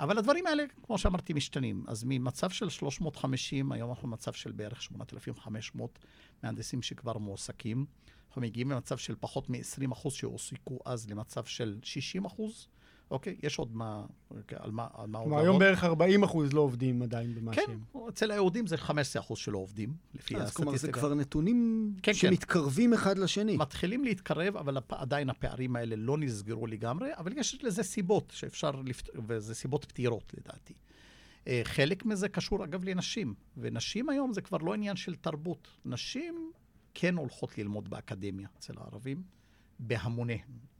Speaker 3: אבל הדברים האלה, כמו שאמרתי, משתנים. אז ממצב של 350, היום אנחנו במצב של בערך 8,500 מהנדסים שכבר מועסקים. אנחנו מגיעים למצב של פחות מ-20% שהועסקו אז למצב של 60%. אוקיי? יש עוד מה, אוקיי, על מה, על מה עוד
Speaker 2: כלומר, היום בערך 40 אחוז לא עובדים עדיין במה
Speaker 3: כן,
Speaker 2: שהם.
Speaker 3: אצל היהודים זה 15% שלא עובדים, לפי
Speaker 1: אז כלומר, זה
Speaker 3: הסטטיסטיקה.
Speaker 1: כבר נתונים
Speaker 3: כן, כן.
Speaker 1: שמתקרבים אחד לשני.
Speaker 3: מתחילים להתקרב, אבל עדיין הפערים האלה לא נסגרו לגמרי, אבל יש לזה סיבות שאפשר, לפת... וזה סיבות פתירות לדעתי. אה, חלק מזה קשור אגב לנשים, ונשים היום זה כבר לא עניין של תרבות. נשים כן הולכות ללמוד באקדמיה אצל הערבים, בהמוניהם.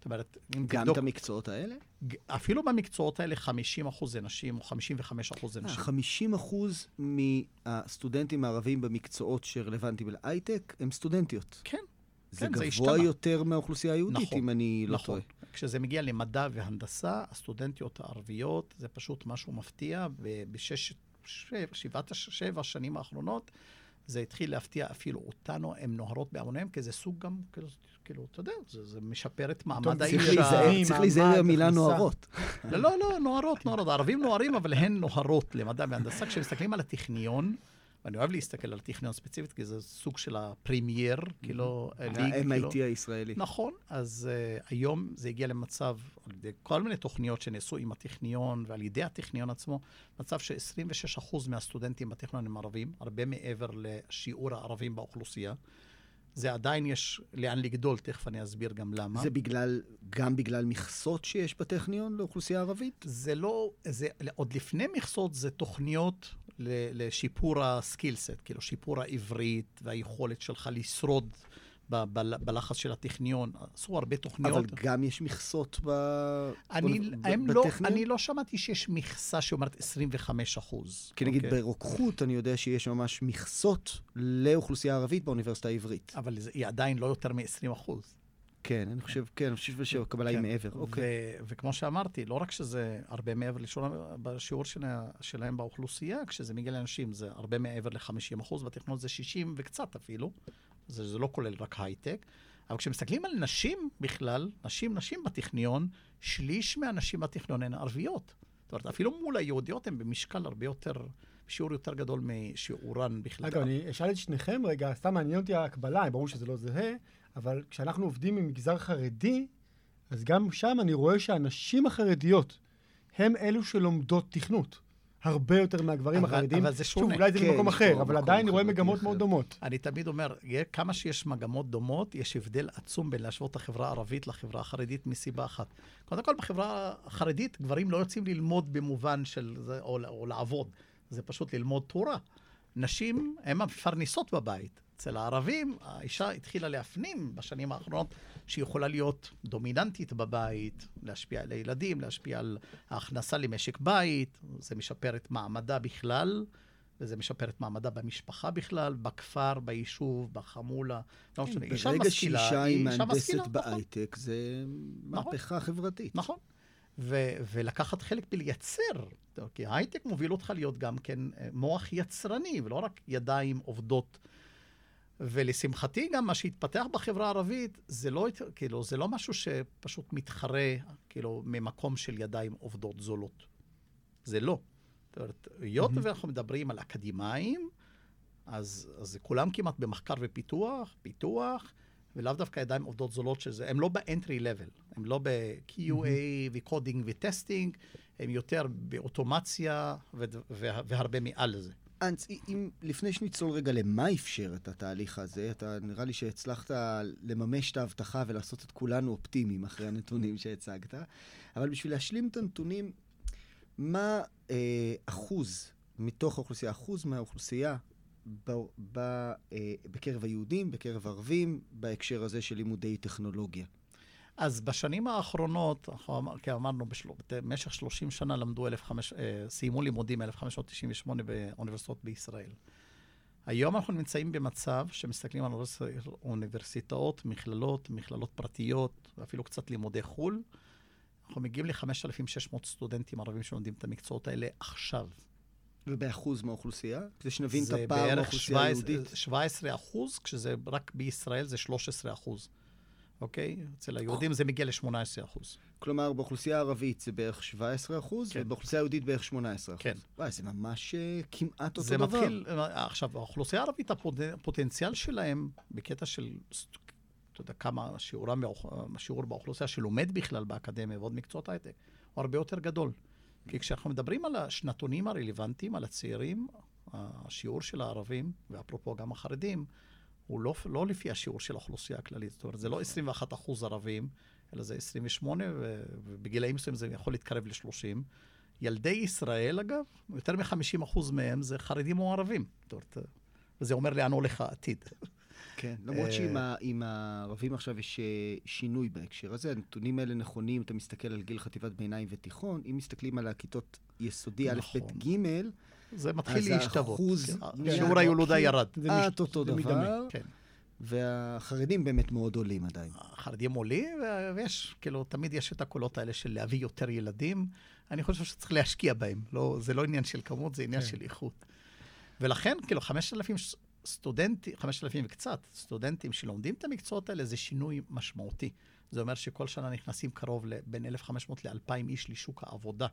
Speaker 3: זאת אומרת, אם
Speaker 1: גם
Speaker 3: תבדוק,
Speaker 1: את המקצועות האלה?
Speaker 3: אפילו במקצועות האלה 50% זה נשים, או 55% זה נשים.
Speaker 1: 50 אחוז מהסטודנטים הערבים במקצועות שרלוונטיים להייטק הם סטודנטיות.
Speaker 3: כן,
Speaker 1: זה
Speaker 3: כן, זה
Speaker 1: גבוה
Speaker 3: השתנה.
Speaker 1: יותר מהאוכלוסייה היהודית,
Speaker 3: נכון,
Speaker 1: אם אני לא טועה.
Speaker 3: נכון. כשזה מגיע למדע והנדסה, הסטודנטיות הערביות, זה פשוט משהו מפתיע, ובשש, שבע, שבעת, שבע השנים האחרונות, זה התחיל להפתיע אפילו אותנו, הן נוהרות בהמוניהם, כי זה סוג גם, כאילו, כאילו אתה יודע, זה, זה משפר את מעמד האישה.
Speaker 1: צריך להיזהר מהמילה
Speaker 2: הכנסה.
Speaker 1: נוערות.
Speaker 3: לא, לא, לא, נוהרות, נוהרות. הערבים נוהרים, אבל הן נוהרות למדע והנדסה. כשמסתכלים על הטכניון, ואני אוהב להסתכל על הטכניון ספציפית, כי זה סוג של כאילו, ליג, כאילו.
Speaker 1: ה-MIT הישראלי.
Speaker 3: נכון, אז uh, היום זה הגיע למצב, על ידי כל מיני תוכניות שנעשו עם הטכניון ועל ידי הטכניון עצמו, מצב ש-26% מהסטודנטים בטכניון הם ערבים, הרבה מעבר לשיעור הערבים באוכלוסייה. זה עדיין יש לאן לגדול, תכף אני אסביר גם למה.
Speaker 1: זה בגלל, גם בגלל מכסות שיש בטכניון לאוכלוסייה הערבית?
Speaker 3: זה לא, זה, עוד לפני מכסות זה תוכניות לשיפור הסקילסט, כאילו שיפור העברית והיכולת שלך לשרוד בלחץ של הטכניון. עשו הרבה תוכניות.
Speaker 1: אבל גם יש מכסות ב...
Speaker 3: אני,
Speaker 1: ב-
Speaker 3: לא,
Speaker 1: בטכניון?
Speaker 3: אני לא שמעתי שיש מכסה שאומרת 25 אחוז.
Speaker 1: כי נגיד ברוקחות, אני יודע שיש ממש מכסות לאוכלוסייה הערבית באוניברסיטה העברית.
Speaker 3: אבל זה, היא עדיין לא יותר מ-20 אחוז.
Speaker 1: כן, אני חושב, כן, אני חושב שהקבלה היא
Speaker 3: כן.
Speaker 1: מעבר. אוקיי.
Speaker 3: וכמו שאמרתי, לא רק שזה הרבה מעבר בשיעור שלה, שלהם באוכלוסייה, כשזה מגיע לאנשים זה הרבה מעבר ל-50 אחוז, בטכנולוגיה זה 60 וקצת אפילו, זה, זה לא כולל רק הייטק. אבל כשמסתכלים על נשים בכלל, נשים, נשים בטכניון, שליש מהנשים בטכניון הן ערביות. זאת אומרת, אפילו מול היהודיות הן במשקל הרבה יותר, בשיעור יותר גדול משיעורן בכלל.
Speaker 2: אגב, אני אשאל את שניכם רגע, סתם מעניין אותי ההקבלה, ברור שזה לא זהה, אבל כשאנחנו עובדים עם מגזר חרדי, אז גם שם אני רואה שהנשים החרדיות הם אלו שלומדות תכנות. הרבה יותר מהגברים
Speaker 3: אבל-
Speaker 2: החרדים.
Speaker 3: אבל זה שונה.
Speaker 2: שוב, אולי זה
Speaker 1: כן,
Speaker 2: במקום אחר,
Speaker 1: פה
Speaker 2: אבל עדיין אני רואה מגמות
Speaker 1: אחר.
Speaker 2: מאוד דומות.
Speaker 3: אני תמיד אומר, כמה שיש מגמות דומות, יש הבדל עצום בין להשוות את החברה הערבית לחברה החרדית מסיבה אחת. קודם כל, בחברה החרדית גברים לא יוצאים ללמוד במובן של זה, או, או לעבוד, זה פשוט ללמוד תורה. נשים הן המפרנסות בבית. אצל הערבים, האישה התחילה להפנים בשנים האחרונות שהיא יכולה להיות דומיננטית בבית, להשפיע על הילדים, להשפיע על ההכנסה למשק בית, זה משפר את מעמדה בכלל, וזה משפר את מעמדה במשפחה בכלל, בכפר, ביישוב, בחמולה. לא משנה, אישה
Speaker 1: ברגע
Speaker 3: משכילה,
Speaker 1: שאישה היא מהנדסת
Speaker 3: נכון.
Speaker 1: בהייטק, זה
Speaker 3: נכון.
Speaker 1: מהפכה חברתית.
Speaker 3: נכון. ו- ולקחת חלק בלייצר, כי ההייטק מוביל אותך להיות גם כן אה, מוח יצרני, ולא רק ידיים עובדות. ולשמחתי גם מה שהתפתח בחברה הערבית, זה לא, כאילו, זה לא משהו שפשוט מתחרה, כאילו, ממקום של ידיים עובדות זולות. זה לא. זאת אומרת, היות
Speaker 1: מהמם.
Speaker 3: ואנחנו מדברים על אקדמאים, אז, אז כולם כמעט במחקר ופיתוח, פיתוח, ולאו דווקא ידיים עובדות זולות שזה, הם לא ב-entry level, הם לא ב-QA ו coding ו testing, הם יותר באוטומציה וה- והרבה מעל לזה.
Speaker 1: אנץ, אם לפני שנצלול רגע למה אפשר את התהליך הזה, אתה נראה לי שהצלחת לממש את ההבטחה ולעשות את כולנו אופטימיים אחרי הנתונים שהצגת, אבל בשביל להשלים את הנתונים, מה אה, אחוז מתוך האוכלוסייה, אחוז מהאוכלוסייה ב, ב, אה, בקרב היהודים, בקרב ערבים, בהקשר הזה של לימודי טכנולוגיה?
Speaker 3: אז בשנים האחרונות, כי אמרנו, בשל- במשך 30 שנה למדו, 1,500, אה, סיימו לימודים 1598 באוניברסיטאות בישראל. היום אנחנו נמצאים במצב שמסתכלים על אוניברס- אוניברסיטאות, מכללות, מכללות פרטיות, ואפילו קצת לימודי חו"ל. אנחנו מגיעים ל-5,600 סטודנטים ערבים שלומדים את המקצועות האלה עכשיו.
Speaker 1: ובאחוז מהאוכלוסייה? כדי שנבין את
Speaker 3: זה
Speaker 1: הפער
Speaker 3: בערך
Speaker 1: מהאוכלוסייה
Speaker 3: 17
Speaker 1: היהודית.
Speaker 3: 17 אחוז, כשזה רק בישראל זה 13 אחוז. אוקיי? אצל היהודים זה מגיע ל-18 אחוז.
Speaker 1: כלומר, באוכלוסייה הערבית זה בערך 17 אחוז,
Speaker 3: כן.
Speaker 1: ובאוכלוסייה היהודית בערך 18 אחוז.
Speaker 3: כן.
Speaker 1: וואי, זה ממש אה, כמעט אותו
Speaker 3: זה
Speaker 1: דבר.
Speaker 3: מתחיל, עכשיו, האוכלוסייה הערבית, הפוט- הפוטנציאל שלהם, בקטע של, אתה יודע, כמה שיעורם, השיעור באוכלוסייה שלומד בכלל באקדמיה ועוד מקצועות הייטק, הוא הרבה יותר גדול. כי כשאנחנו מדברים על השנתונים הרלוונטיים, על הצעירים, השיעור של הערבים, ואפרופו גם החרדים, הוא לא, לא לפי השיעור של האוכלוסייה הכללית. זאת אומרת, זה לא 21 אחוז ערבים, אלא זה 28, ו- ובגילאים מסוימים זה יכול להתקרב ל-30. ילדי ישראל, אגב, יותר מ-50 אחוז מהם זה חרדים או ערבים. זאת אומרת, וזה אומר לאן הולך העתיד.
Speaker 1: כן, למרות
Speaker 3: אה,
Speaker 1: שעם ה- עם הערבים עכשיו יש אה, שינוי בהקשר הזה, הנתונים האלה נכונים, אתה מסתכל על גיל חטיבת ביניים ותיכון, אם מסתכלים על הכיתות יסודי, א',
Speaker 3: נכון.
Speaker 1: ב', ג',
Speaker 3: זה מתחיל
Speaker 1: אז
Speaker 3: להשתוות.
Speaker 1: האחוז
Speaker 3: כן,
Speaker 1: נהיה-
Speaker 3: שיעור הילודה ירד.
Speaker 2: זה
Speaker 1: אותו דבר.
Speaker 3: כן.
Speaker 1: והחרדים באמת מאוד עולים עדיין.
Speaker 3: החרדים עולים, ויש, כאילו, תמיד יש את הקולות האלה של להביא יותר ילדים. אני חושב שצריך להשקיע בהם. לא, זה לא עניין של כמות, זה עניין
Speaker 2: כן.
Speaker 3: של איכות. ולכן, כאילו, 5,000 ס- סטודנטים, 5,000 וקצת סטודנטים שלומדים את המקצועות האלה, זה שינוי משמעותי. זה אומר שכל שנה נכנסים קרוב לבין 1,500 ל-2,000 איש לשוק העבודה,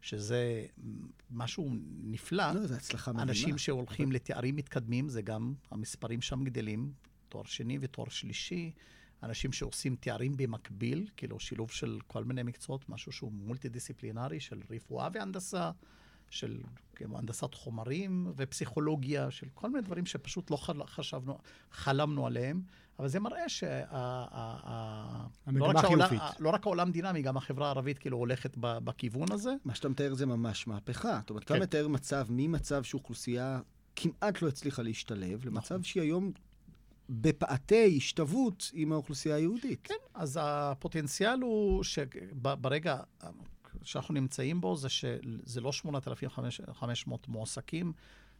Speaker 3: שזה משהו נפלא.
Speaker 1: לא, זו הצלחה מדהימה.
Speaker 3: אנשים שהולכים לתארים מתקדמים, זה גם, המספרים שם גדלים, תואר שני ותואר שלישי. אנשים שעושים תארים במקביל, כאילו שילוב של כל מיני מקצועות, משהו שהוא מולטי-דיסציפלינרי, של רפואה והנדסה, של כאילו, הנדסת חומרים ופסיכולוגיה, של כל מיני דברים שפשוט לא חל- חשבנו, חלמנו עליהם, אבל זה מראה שה...
Speaker 2: המגמה
Speaker 3: לא
Speaker 2: חיובית.
Speaker 3: לא רק העולם דינמי, גם החברה הערבית כאילו הולכת ב- בכיוון הזה.
Speaker 1: מה שאתה מתאר זה ממש מהפכה. זאת אומרת, אתה
Speaker 3: כן.
Speaker 1: מתאר מצב ממצב שאוכלוסייה כמעט לא הצליחה להשתלב, למצב
Speaker 3: נכון.
Speaker 1: שהיא היום בפאתי השתוות עם האוכלוסייה היהודית.
Speaker 3: כן, אז הפוטנציאל הוא שברגע שאנחנו נמצאים בו, זה שזה לא 8,500 מועסקים,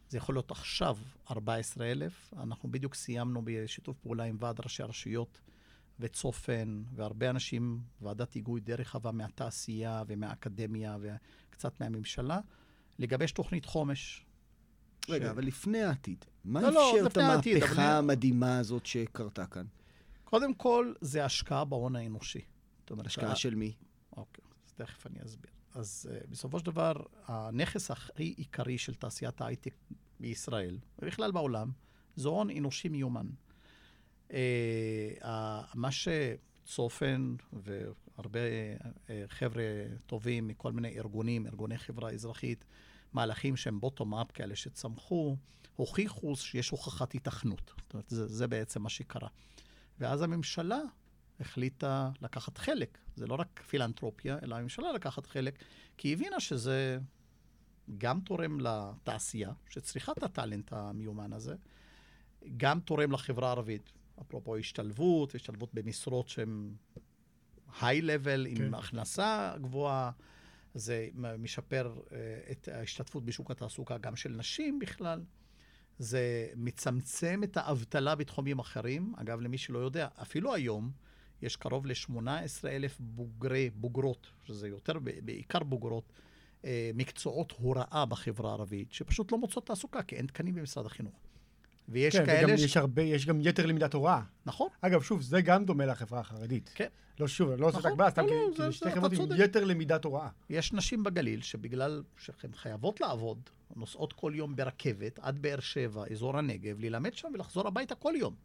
Speaker 3: זה יכול להיות עכשיו 14,000. אנחנו בדיוק סיימנו בשיתוף פעולה עם ועד ראשי הרשויות וצופן, והרבה אנשים, ועדת היגוי די רחבה מהתעשייה ומהאקדמיה וקצת מהממשלה, לגבש תוכנית חומש.
Speaker 1: רגע,
Speaker 3: ש-
Speaker 1: אבל לפני העתיד, מה
Speaker 3: לא, לא,
Speaker 1: אפשר את
Speaker 3: העתיד, אבל
Speaker 1: המהפכה
Speaker 3: אני-
Speaker 1: המדהימה הזאת שקרתה כאן?
Speaker 3: קודם כל, זה השקעה בהון האנושי. זאת אומרת,
Speaker 1: השקעה של מי?
Speaker 3: אוקיי, תכף אני אסביר. אז uh, בסופו של דבר, הנכס הכי עיקרי של תעשיית ההייטק בישראל, ובכלל בעולם, זה הון אנושי מיומן. Uh, uh, מה שצופן והרבה uh, חבר'ה טובים מכל מיני ארגונים, ארגוני חברה אזרחית, מהלכים שהם בוטום-אפ כאלה שצמחו, הוכיחו שיש הוכחת התכנות. זאת אומרת, זה, זה בעצם מה שקרה. ואז הממשלה החליטה לקחת חלק. זה לא רק פילנטרופיה, אלא הממשלה לקחת חלק, כי היא הבינה שזה גם תורם לתעשייה, שצריכה את הטאלנט המיומן הזה, גם תורם לחברה הערבית. אפרופו השתלבות, השתלבות במשרות שהן היי-לבל, כן. עם הכנסה גבוהה. זה משפר uh, את ההשתתפות בשוק התעסוקה גם של נשים בכלל. זה מצמצם את האבטלה בתחומים אחרים. אגב, למי שלא יודע, אפילו היום יש קרוב ל-18 אלף בוגרי, בוגרות, שזה יותר, בעיקר בוגרות, uh, מקצועות הוראה בחברה הערבית, שפשוט לא מוצאות תעסוקה, כי אין תקנים במשרד החינוך.
Speaker 2: ויש כן, כאלה... כן, ש... יש הרבה, יש גם יתר למידת הוראה.
Speaker 3: נכון.
Speaker 2: אגב, שוב, זה גם דומה לחברה החרדית.
Speaker 3: כן.
Speaker 2: לא שוב, לא עושה את נכון. הגבלה, סתם לא, כי לא, זה שתי חברות עם יתר למידת הוראה.
Speaker 3: יש נשים בגליל שבגלל שהן חייבות לעבוד, נוסעות כל יום ברכבת עד באר שבע, אזור הנגב, ללמד שם ולחזור הביתה כל יום.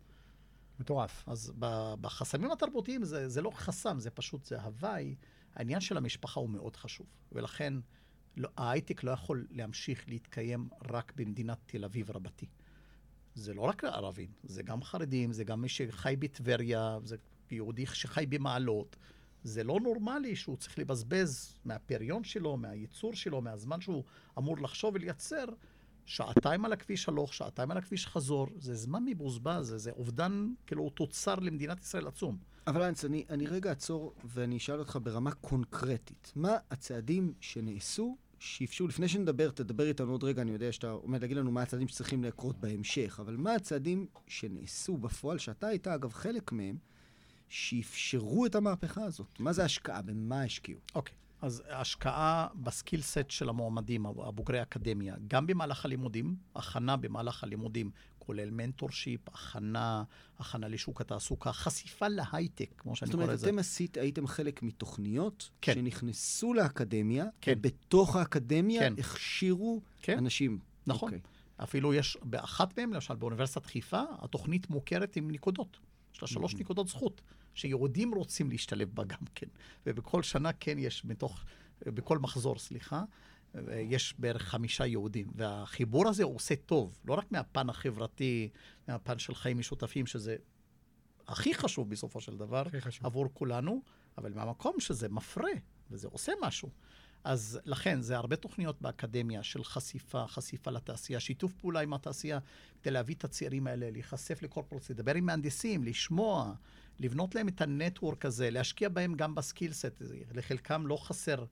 Speaker 2: מטורף.
Speaker 3: אז בחסמים התרבותיים זה, זה לא חסם, זה פשוט, זה הוואי. העניין של המשפחה הוא מאוד חשוב, ולכן לא, ההייטק לא יכול להמשיך להתקיים רק במדינת תל אביב רבתי. זה לא רק ערבים, זה גם חרדים, זה גם מי שחי בטבריה, זה יהודי שחי במעלות. זה לא נורמלי שהוא צריך לבזבז מהפריון שלו, מהייצור שלו, מהזמן שהוא אמור לחשוב ולייצר, שעתיים על הכביש הלוך, שעתיים על הכביש חזור. זה זמן מבוזבז, זה, זה אובדן, כאילו, תוצר למדינת ישראל עצום.
Speaker 1: אבל אנס, אני, אני רגע אעצור ואני אשאל אותך ברמה קונקרטית. מה הצעדים שנעשו שאפשרו, לפני שנדבר, תדבר איתנו עוד רגע, אני יודע שאתה עומד להגיד לנו מה הצעדים שצריכים לקרות בהמשך, אבל מה הצעדים שנעשו בפועל, שאתה היית אגב חלק מהם, שאפשרו את המהפכה הזאת? מה זה השקעה? במה השקיעו?
Speaker 3: אוקיי. Okay. אז השקעה בסקיל סט של המועמדים, הבוגרי האקדמיה, גם במהלך הלימודים, הכנה במהלך הלימודים, כולל מנטורשיפ, הכנה, הכנה לשוק התעסוקה, חשיפה להייטק, כמו שאני קורא לזה.
Speaker 1: זאת אומרת, אתם עשית, הייתם חלק מתוכניות
Speaker 3: כן.
Speaker 1: שנכנסו לאקדמיה,
Speaker 3: כן.
Speaker 1: ובתוך האקדמיה כן. הכשירו כן. אנשים.
Speaker 3: נכון. Okay. אוקיי. אפילו יש באחת מהן, למשל באוניברסיטת חיפה, התוכנית מוכרת עם נקודות. יש לה שלוש mm-hmm. נקודות זכות, שיהודים רוצים להשתלב בה גם כן. ובכל שנה כן יש מתוך, בכל מחזור, סליחה, יש בערך חמישה יהודים. והחיבור הזה עושה טוב, לא רק מהפן החברתי, מהפן של חיים משותפים, שזה הכי חשוב בסופו של דבר, עבור כולנו, אבל מהמקום שזה מפרה, וזה עושה משהו. אז לכן, זה הרבה תוכניות באקדמיה של חשיפה, חשיפה לתעשייה, שיתוף פעולה עם התעשייה, כדי להביא את הצעירים האלה, להיחשף לקורפורט, לדבר עם מהנדסים, לשמוע, לבנות להם את הנטוורק הזה, להשקיע בהם גם בסקילסט. לחלקם לא חסר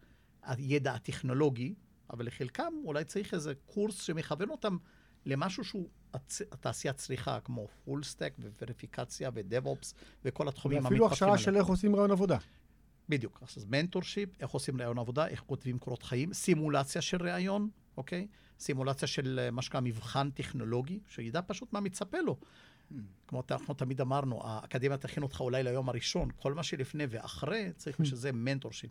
Speaker 3: הידע הטכנולוגי, אבל לחלקם אולי צריך איזה קורס שמכוון אותם למשהו שהוא הצ... התעשייה צריכה, כמו full stack ווריפיקציה ו DevOps וכל התחומים
Speaker 2: המתפתחים. ואפילו הכשרה של איך עושים ריאיון עבודה.
Speaker 3: בדיוק. אז mentorship, איך עושים ריאיון עבודה, איך כותבים קורות חיים, סימולציה של ריאיון, אוקיי? סימולציה של אה, מה שנקרא מבחן טכנולוגי, שידע פשוט מה מצפה לו. כמו אנחנו תמיד אמרנו, האקדמיה תכין אותך אולי ליום הראשון, כל מה שלפני ואחרי, צריך בשביל זה mentorship.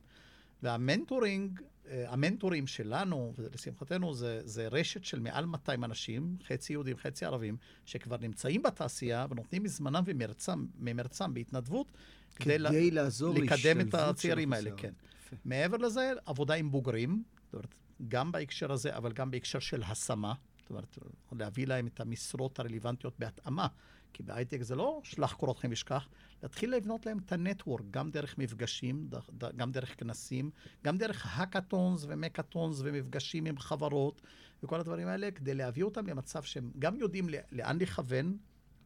Speaker 3: והמנטורינג, אה, המנטורים שלנו, ולשמחתנו, זה, זה רשת של מעל 200 אנשים, חצי יהודים, חצי ערבים, שכבר נמצאים בתעשייה ונותנים מזמנם ומרצם, ממרצם בהתנדבות,
Speaker 1: כדי, כדי לעזור
Speaker 3: לקדם את הצעירים האלה, כן. יפה. מעבר לזה, עבודה עם בוגרים, זאת אומרת, גם בהקשר הזה, אבל גם בהקשר של השמה, זאת אומרת, להביא להם את המשרות הרלוונטיות בהתאמה. כי בהייטק זה לא שלח קורות חיים ושכח, להתחיל לבנות להם את הנטוורק, גם דרך מפגשים, גם דרך כנסים, גם דרך האקתונס ומקתונס ומפגשים עם חברות וכל הדברים האלה, כדי להביא אותם למצב שהם גם יודעים לאן לכוון,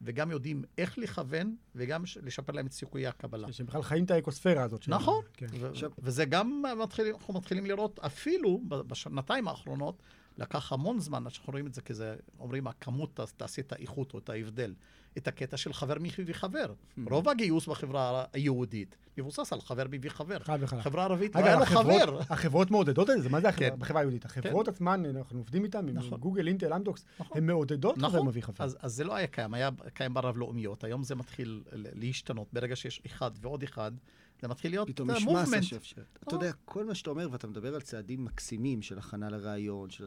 Speaker 3: וגם יודעים איך לכוון, וגם לשפר להם את סיכויי הקבלה.
Speaker 2: שהם בכלל חיים את האקוספירה הזאת.
Speaker 3: נכון. כן. וזה גם, מתחיל, אנחנו מתחילים לראות, אפילו בשנתיים האחרונות, לקח המון זמן עד שאנחנו רואים את זה כזה, אומרים, הכמות תעשי את האיכות או את ההבדל. את הקטע של חבר מביא חבר. Hmm. רוב הגיוס בחברה היהודית מבוסס על חבר מביא חבר.
Speaker 2: חד וחלק.
Speaker 3: חברה ערבית לא היה לה חבר.
Speaker 2: החברות מעודדות את זה, מה זה כן. בחברה היהודית? החברות כן. עצמן, אנחנו עובדים איתן, עם נכון. גוגל, אינטל, אמדוקס, הן מעודדות חבר
Speaker 3: נכון.
Speaker 2: מביא חבר.
Speaker 3: אז זה לא היה קיים, היה קיים ברב-לאומיות, היום זה מתחיל להשתנות, ברגע שיש אחד ועוד אחד. זה מתחיל להיות
Speaker 1: פתאום יש מסה שאפשר. אתה יודע, כל מה שאתה אומר, ואתה מדבר על צעדים מקסימים של הכנה לרעיון, של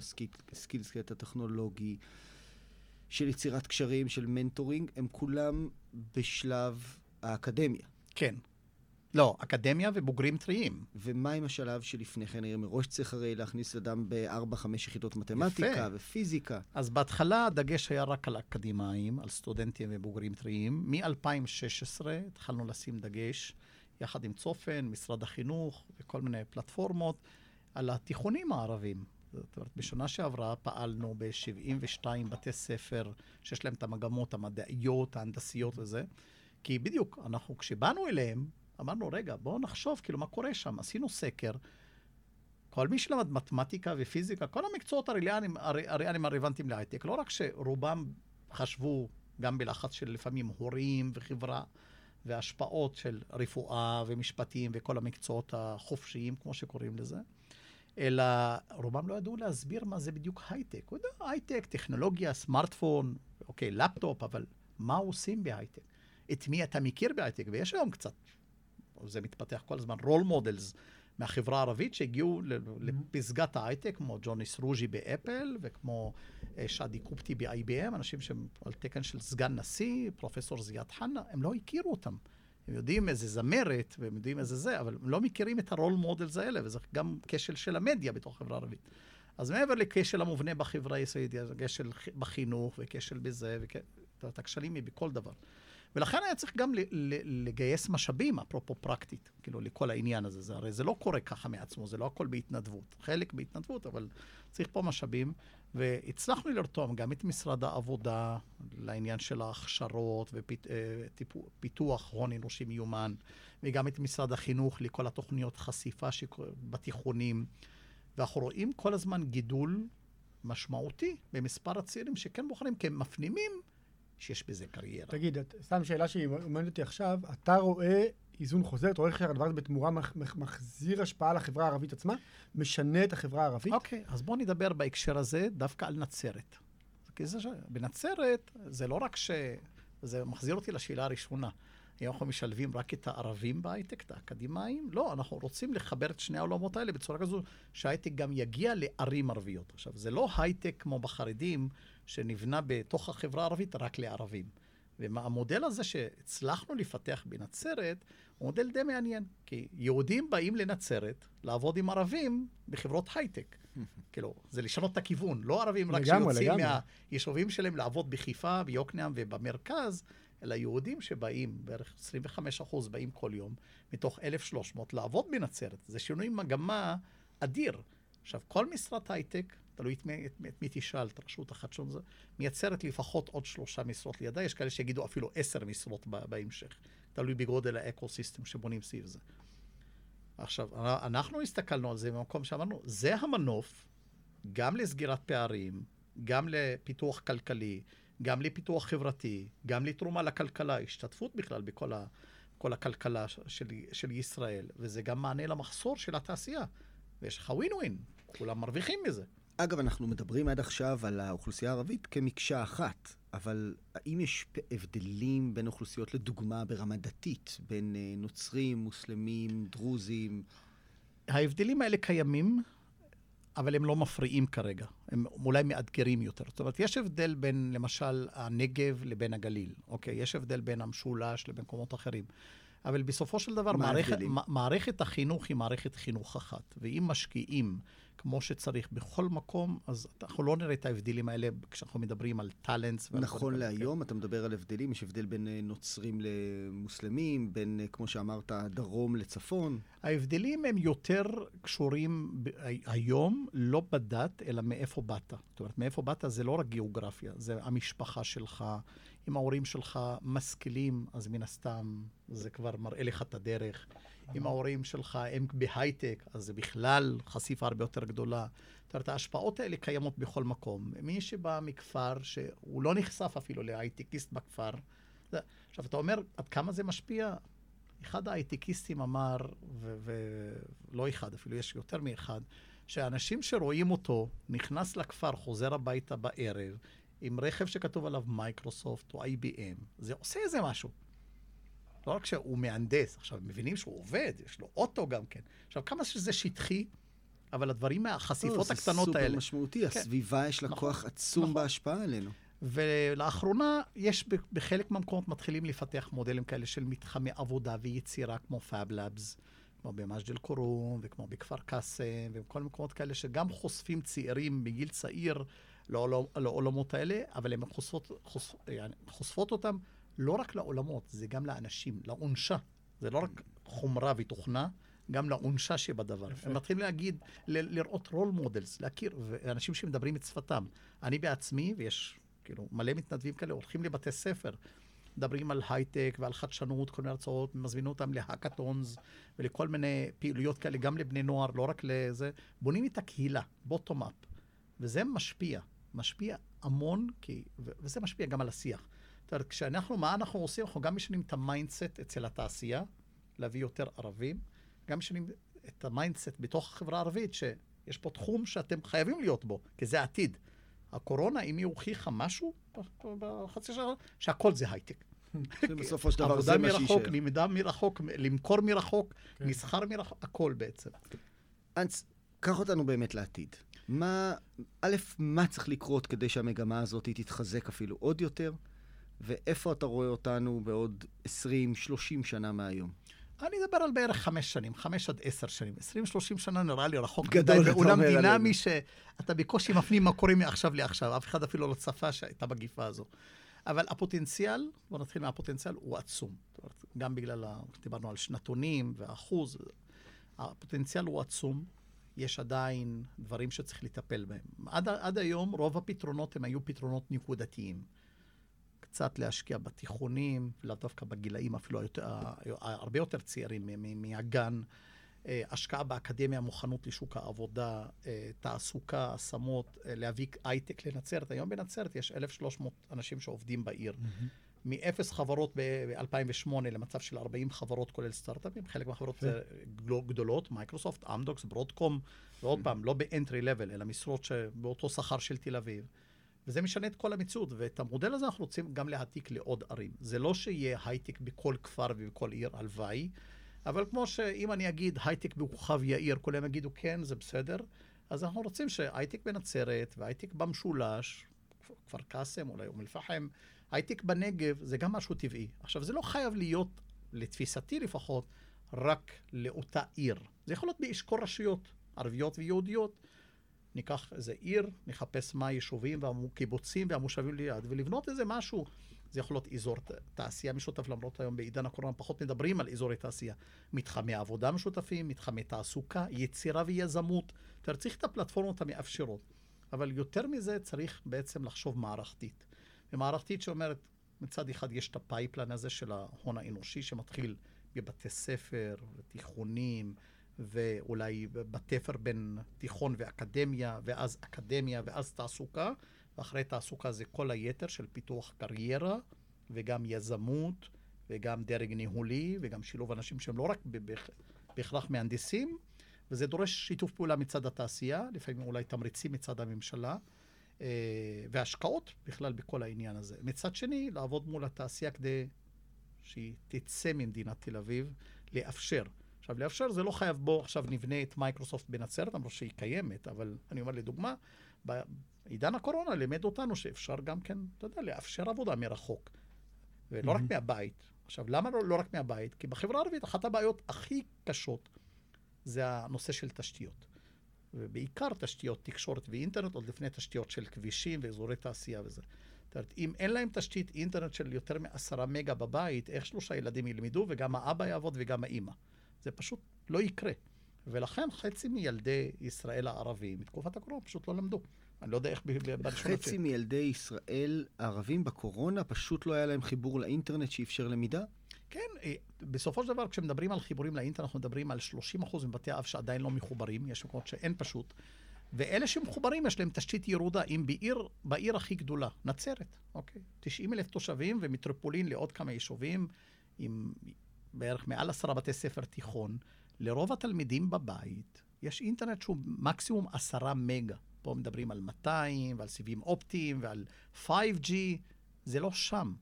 Speaker 1: ה skillset הטכנולוגי, של יצירת קשרים, של mentoring, הם כולם בשלב האקדמיה.
Speaker 3: כן. לא, אקדמיה ובוגרים טריים.
Speaker 1: ומה עם השלב שלפני כן? הרי מראש צריך הרי להכניס אדם בארבע-חמש יחידות מתמטיקה יפה. ופיזיקה.
Speaker 3: אז בהתחלה הדגש היה רק על אקדמאים, על סטודנטים ובוגרים טריים. מ-2016 התחלנו לשים דגש, יחד עם צופן, משרד החינוך וכל מיני פלטפורמות, על התיכונים הערבים. זאת אומרת, בשנה שעברה פעלנו ב-72 בתי ספר שיש להם את המגמות המדעיות, ההנדסיות וזה, כי בדיוק, אנחנו, כשבאנו אליהם, אמרנו, רגע, בואו נחשוב, כאילו, מה קורה שם? עשינו סקר. כל מי שלמד מתמטיקה ופיזיקה, כל המקצועות הריאליים, הרלוונטיים להייטק, לא רק שרובם חשבו גם בלחץ של לפעמים הורים וחברה, והשפעות של רפואה ומשפטים וכל המקצועות החופשיים, כמו שקוראים לזה, אלא רובם לא ידעו להסביר מה זה בדיוק הייטק. הוא יודע, הייטק, טכנולוגיה, סמארטפון, אוקיי, לפטופ, אבל מה עושים בהייטק? את מי אתה מכיר בהייטק? ויש היום קצת, זה מתפתח כל הזמן, role models מהחברה הערבית שהגיעו לפסגת ההייטק, כמו ג'וני סרוג'י באפל, וכמו אה, שאדי קופטי ב-IBM, אנשים שהם על תקן של סגן נשיא, פרופסור זיאד חנה, הם לא הכירו אותם. הם יודעים איזה זמרת, והם יודעים איזה זה, אבל הם לא מכירים את ה role models האלה, וזה גם כשל של המדיה בתוך החברה הערבית. אז מעבר לכשל המובנה בחברה הישראלית, כשל בחינוך, וכשל בזה, וכשלים בכל דבר. ולכן היה צריך גם לגייס משאבים, אפרופו פרקטית, כאילו, לכל העניין הזה. זה, הרי זה לא קורה ככה מעצמו, זה לא הכל בהתנדבות. חלק בהתנדבות, אבל צריך פה משאבים. והצלחנו לרתום גם את משרד העבודה לעניין של ההכשרות ופיתוח הון אנושי מיומן, וגם את משרד החינוך לכל התוכניות חשיפה בתיכונים. ואנחנו רואים כל הזמן גידול משמעותי במספר הצעירים שכן בוחרים, כי הם מפנימים שיש בזה קריירה.
Speaker 2: תגיד, סתם שאלה שהיא עומדת אותי עכשיו, אתה רואה איזון חוזר, אתה רואה איך הדבר הזה בתמורה מחזיר השפעה לחברה הערבית עצמה, משנה את החברה הערבית?
Speaker 3: אוקיי, אז בואו נדבר בהקשר הזה דווקא על נצרת. כי זה, בנצרת זה לא רק ש... זה מחזיר אותי לשאלה הראשונה. אם אנחנו משלבים רק את הערבים בהייטק, את האקדמאים, לא, אנחנו רוצים לחבר את שני העולמות האלה בצורה כזו שההייטק גם יגיע לערים ערביות. עכשיו, זה לא הייטק כמו בחרדים, שנבנה בתוך החברה הערבית רק לערבים. והמודל הזה שהצלחנו לפתח בנצרת, הוא מודל די מעניין. כי יהודים באים לנצרת לעבוד עם ערבים בחברות הייטק. כאילו, זה לשנות את הכיוון. לא ערבים רק לגמרי, שיוצאים לגמרי. מהיישובים שלהם לעבוד בחיפה, ביוקנעם ובמרכז, אלא יהודים שבאים, בערך 25 אחוז באים כל יום, מתוך 1,300, לעבוד בנצרת. זה שינוי מגמה אדיר. עכשיו, כל משרת הייטק תלוי את את, את מי תשאל, את רשות החדשנות, מייצרת לפחות עוד שלושה משרות לידה, יש כאלה שיגידו אפילו עשר משרות בהמשך. תלוי בגודל ה ecosystem שבונים סביב זה. עכשיו, אנחנו הסתכלנו על זה במקום שאמרנו, זה המנוף גם לסגירת פערים, גם לפיתוח כלכלי, גם לפיתוח חברתי, גם לתרומה לכלכלה, השתתפות בכלל בכל ה, כל הכלכלה של, של ישראל, וזה גם מענה למחסור של התעשייה. ויש לך ווין ווין, כולם מרוויחים מזה.
Speaker 1: אגב, אנחנו מדברים עד עכשיו על האוכלוסייה הערבית כמקשה אחת, אבל האם יש הבדלים בין אוכלוסיות, לדוגמה, ברמה דתית, בין אה, נוצרים, מוסלמים, דרוזים?
Speaker 3: ההבדלים האלה קיימים, אבל הם לא מפריעים כרגע. הם אולי מאתגרים יותר. זאת אומרת, יש הבדל בין, למשל, הנגב לבין הגליל. אוקיי, יש הבדל בין המשולש לבין מקומות אחרים. אבל בסופו של דבר, מערכת, מערכת החינוך היא מערכת חינוך אחת. ואם משקיעים כמו שצריך בכל מקום, אז אנחנו לא נראה את ההבדלים האלה כשאנחנו מדברים על טאלנטס.
Speaker 1: נכון להיום, כן. אתה מדבר על הבדלים, יש הבדל בין אה, נוצרים למוסלמים, בין, אה, כמו שאמרת, דרום לצפון.
Speaker 3: ההבדלים הם יותר קשורים ב- היום, לא בדת, אלא מאיפה באת. זאת אומרת, מאיפה באת זה לא רק גיאוגרפיה, זה המשפחה שלך. אם ההורים שלך משכילים, אז מן הסתם זה כבר מראה לך את הדרך. אם ההורים שלך הם בהייטק, אז זה בכלל חשיפה הרבה יותר גדולה. זאת אומרת, ההשפעות האלה קיימות בכל מקום. מי שבא מכפר שהוא לא נחשף אפילו להייטקיסט בכפר, זה, עכשיו, אתה אומר, עד כמה זה משפיע? אחד ההייטקיסטים אמר, ולא אחד, אפילו יש יותר מאחד, שאנשים שרואים אותו נכנס לכפר, חוזר הביתה בערב, עם רכב שכתוב עליו מייקרוסופט או IBM, זה עושה איזה משהו. לא רק שהוא מהנדס, עכשיו, מבינים שהוא עובד, יש לו אוטו גם כן. עכשיו, כמה שזה שטחי, אבל הדברים, החשיפות לא, הקטנות האלה...
Speaker 1: זה סופר משמעותי, כן. הסביבה יש לה נכון, כוח עצום נכון. בהשפעה עלינו.
Speaker 3: ולאחרונה, יש בחלק מהמקומות מתחילים לפתח מודלים כאלה של מתחמי עבודה ויצירה, כמו fab labs, כמו במג'ד אל-כרום, וכמו בכפר קאסם, וכל מקומות כאלה שגם חושפים צעירים בגיל צעיר לעולמות האלה, אבל הן חושפות, חושפ, חושפות אותם לא רק לעולמות, זה גם לאנשים, לאונשה. זה לא רק חומרה ותוכנה, גם לעונשה שבדבר.
Speaker 2: יפה.
Speaker 3: הם מתחילים להגיד, ל- לראות role models, להכיר, ואנשים שמדברים את שפתם. אני בעצמי, ויש כאילו מלא מתנדבים כאלה, הולכים לבתי ספר. מדברים על הייטק ועל חדשנות, כל מיני הרצאות, מזמינים אותם ל hackathons ולכל מיני פעילויות כאלה, גם לבני נוער, לא רק לזה. בונים את הקהילה, bottom up. וזה משפיע, משפיע המון, כי, ו- וזה משפיע גם על השיח. זאת אומרת, כשאנחנו, מה אנחנו עושים? אנחנו גם משנים את ה mindset אצל התעשייה, להביא יותר ערבים, גם משנים את ה mindset בתוך החברה הערבית, שיש פה תחום שאתם חייבים להיות בו, כי זה העתיד. הקורונה, אם היא הוכיחה משהו בחצי שנה, שהכל זה הייטק.
Speaker 1: בסופו של דבר זה מה
Speaker 3: מרחוק,
Speaker 1: שיישאר.
Speaker 3: למידה מרחוק, למכור מרחוק,
Speaker 2: כן.
Speaker 3: מסחר מרחוק, הכל בעצם.
Speaker 1: אנס, קח אותנו באמת לעתיד. מה, א', מה צריך לקרות כדי שהמגמה הזאת תתחזק אפילו עוד יותר, ואיפה אתה רואה אותנו בעוד 20-30 שנה מהיום?
Speaker 3: אני אדבר על בערך חמש שנים, חמש עד עשר שנים. עשרים, שלושים שנה נראה לי רחוק.
Speaker 1: גדול,
Speaker 3: מדי,
Speaker 1: אתה
Speaker 3: בעולם. דינמי שאתה בקושי מפנים מה קורה מעכשיו לעכשיו. אף אחד אפילו לא צפה שהייתה מגיפה הזו. אבל הפוטנציאל, בוא נתחיל מהפוטנציאל, הוא עצום. גם בגלל, דיברנו על שנתונים ואחוז, הפוטנציאל הוא עצום. יש עדיין דברים שצריך לטפל בהם. עד, עד היום רוב הפתרונות הם היו פתרונות נקודתיים. קצת להשקיע בתיכונים, לאו דווקא בגילאים אפילו היותר, הרבה יותר צעירים מהגן, אה, השקעה באקדמיה, מוכנות לשוק העבודה, אה, תעסוקה, השמות, אה, להביא הייטק לנצרת. היום בנצרת יש 1,300 אנשים שעובדים בעיר. מאפס חברות ב-2008 למצב של 40 חברות, כולל סטארט-אפים, חלק מהחברות זה גדול- גדולות, מייקרוסופט, אמדוקס, ברודקום, ועוד פעם, לא ב-entry level, אלא משרות שבאותו שכר של תל אביב. וזה משנה את כל המציאות, ואת המודל הזה אנחנו רוצים גם להעתיק לעוד ערים. זה לא שיהיה הייטק בכל כפר ובכל עיר, הלוואי, אבל כמו שאם אני אגיד הייטק בכוכב יאיר, כולם יגידו כן, זה בסדר, אז אנחנו רוצים שהייטק בנצרת והייטק במשולש, כפר קאסם, אולי אום אל-פחם, הייטק בנגב, זה גם משהו טבעי. עכשיו, זה לא חייב להיות, לתפיסתי לפחות, רק לאותה עיר. זה יכול להיות באשכול רשויות, ערביות ויהודיות. ניקח איזה עיר, נחפש מה היישובים והקיבוצים והמושבים ליד, ולבנות איזה משהו. זה יכול להיות אזור תעשייה משותף, למרות היום בעידן הקורונה פחות מדברים על אזורי תעשייה. מתחמי עבודה משותפים, מתחמי תעסוקה, יצירה ויזמות. אתה צריך את הפלטפורמות המאפשרות. אבל יותר מזה צריך בעצם לחשוב מערכתית. ומערכתית שאומרת, מצד אחד יש את הפייפלן הזה של ההון האנושי שמתחיל בבתי ספר, תיכונים, ואולי בתפר בין תיכון ואקדמיה, ואז אקדמיה, ואז תעסוקה, ואחרי תעסוקה זה כל היתר של פיתוח קריירה, וגם יזמות, וגם דרג ניהולי, וגם שילוב אנשים שהם לא רק בהכרח מהנדסים, וזה דורש שיתוף פעולה מצד התעשייה, לפעמים אולי תמריצים מצד הממשלה, והשקעות בכלל בכל העניין הזה. מצד שני, לעבוד מול התעשייה כדי שהיא תצא ממדינת תל אביב, לאפשר. עכשיו, לאפשר זה לא חייב בו, עכשיו נבנה את מייקרוסופט בנצרת, למרות שהיא קיימת, אבל אני אומר לדוגמה, בעידן הקורונה לימד אותנו שאפשר גם כן, אתה יודע, לאפשר עבודה מרחוק, ולא רק מהבית. עכשיו, למה לא, לא רק מהבית? כי בחברה הערבית אחת הבעיות הכי קשות זה הנושא של תשתיות. ובעיקר תשתיות תקשורת ואינטרנט, עוד לפני תשתיות של כבישים ואזורי תעשייה וזה. זאת אומרת, אם אין להם תשתית אינטרנט של יותר מעשרה מגה בבית, איך שלושה ילדים ילמדו וגם האבא יעבוד וגם האימא? זה פשוט לא יקרה. ולכן חצי מילדי ישראל הערבים בתקופת הקורונה פשוט לא למדו. אני לא יודע איך
Speaker 1: חצי מילדי ישראל הערבים בקורונה, פשוט לא היה להם חיבור לאינטרנט שאפשר למידה?
Speaker 3: כן, אה, בסופו של דבר, כשמדברים על חיבורים לאינטרנט, אנחנו מדברים על 30% מבתי האב שעדיין לא מחוברים, יש מקומות שאין פשוט. ואלה שמחוברים, יש להם תשתית ירודה. אם בעיר, בעיר הכי גדולה, נצרת, אוקיי? 90 אלף תושבים ומטרופולין לעוד כמה יישובים, עם בערך מעל עשרה בתי ספר תיכון, לרוב התלמידים בבית יש אינטרנט שהוא מקסימום עשרה מגה. פה מדברים על 200 ועל סיבים אופטיים ועל 5G, זה לא שם.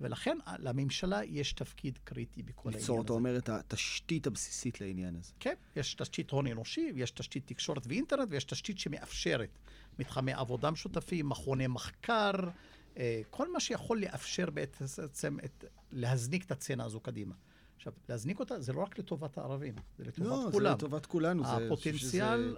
Speaker 3: ולכן לממשלה יש תפקיד קריטי בכל העניין הזה.
Speaker 1: ליצור, אתה אומר, את התשתית הבסיסית לעניין הזה.
Speaker 3: כן, יש תשתית הון אנושי, ויש תשתית תקשורת ואינטרנט, ויש תשתית שמאפשרת מתחמי עבודה משותפים, מכוני מחקר, אה, כל מה שיכול לאפשר בעצם את, להזניק את הצצנה הזו קדימה. עכשיו, להזניק אותה זה לא רק לטובת הערבים, זה לטובת
Speaker 1: לא, זה
Speaker 3: כולם.
Speaker 1: לטובת כולנו. זה-
Speaker 3: הפוטנציאל
Speaker 1: שזה-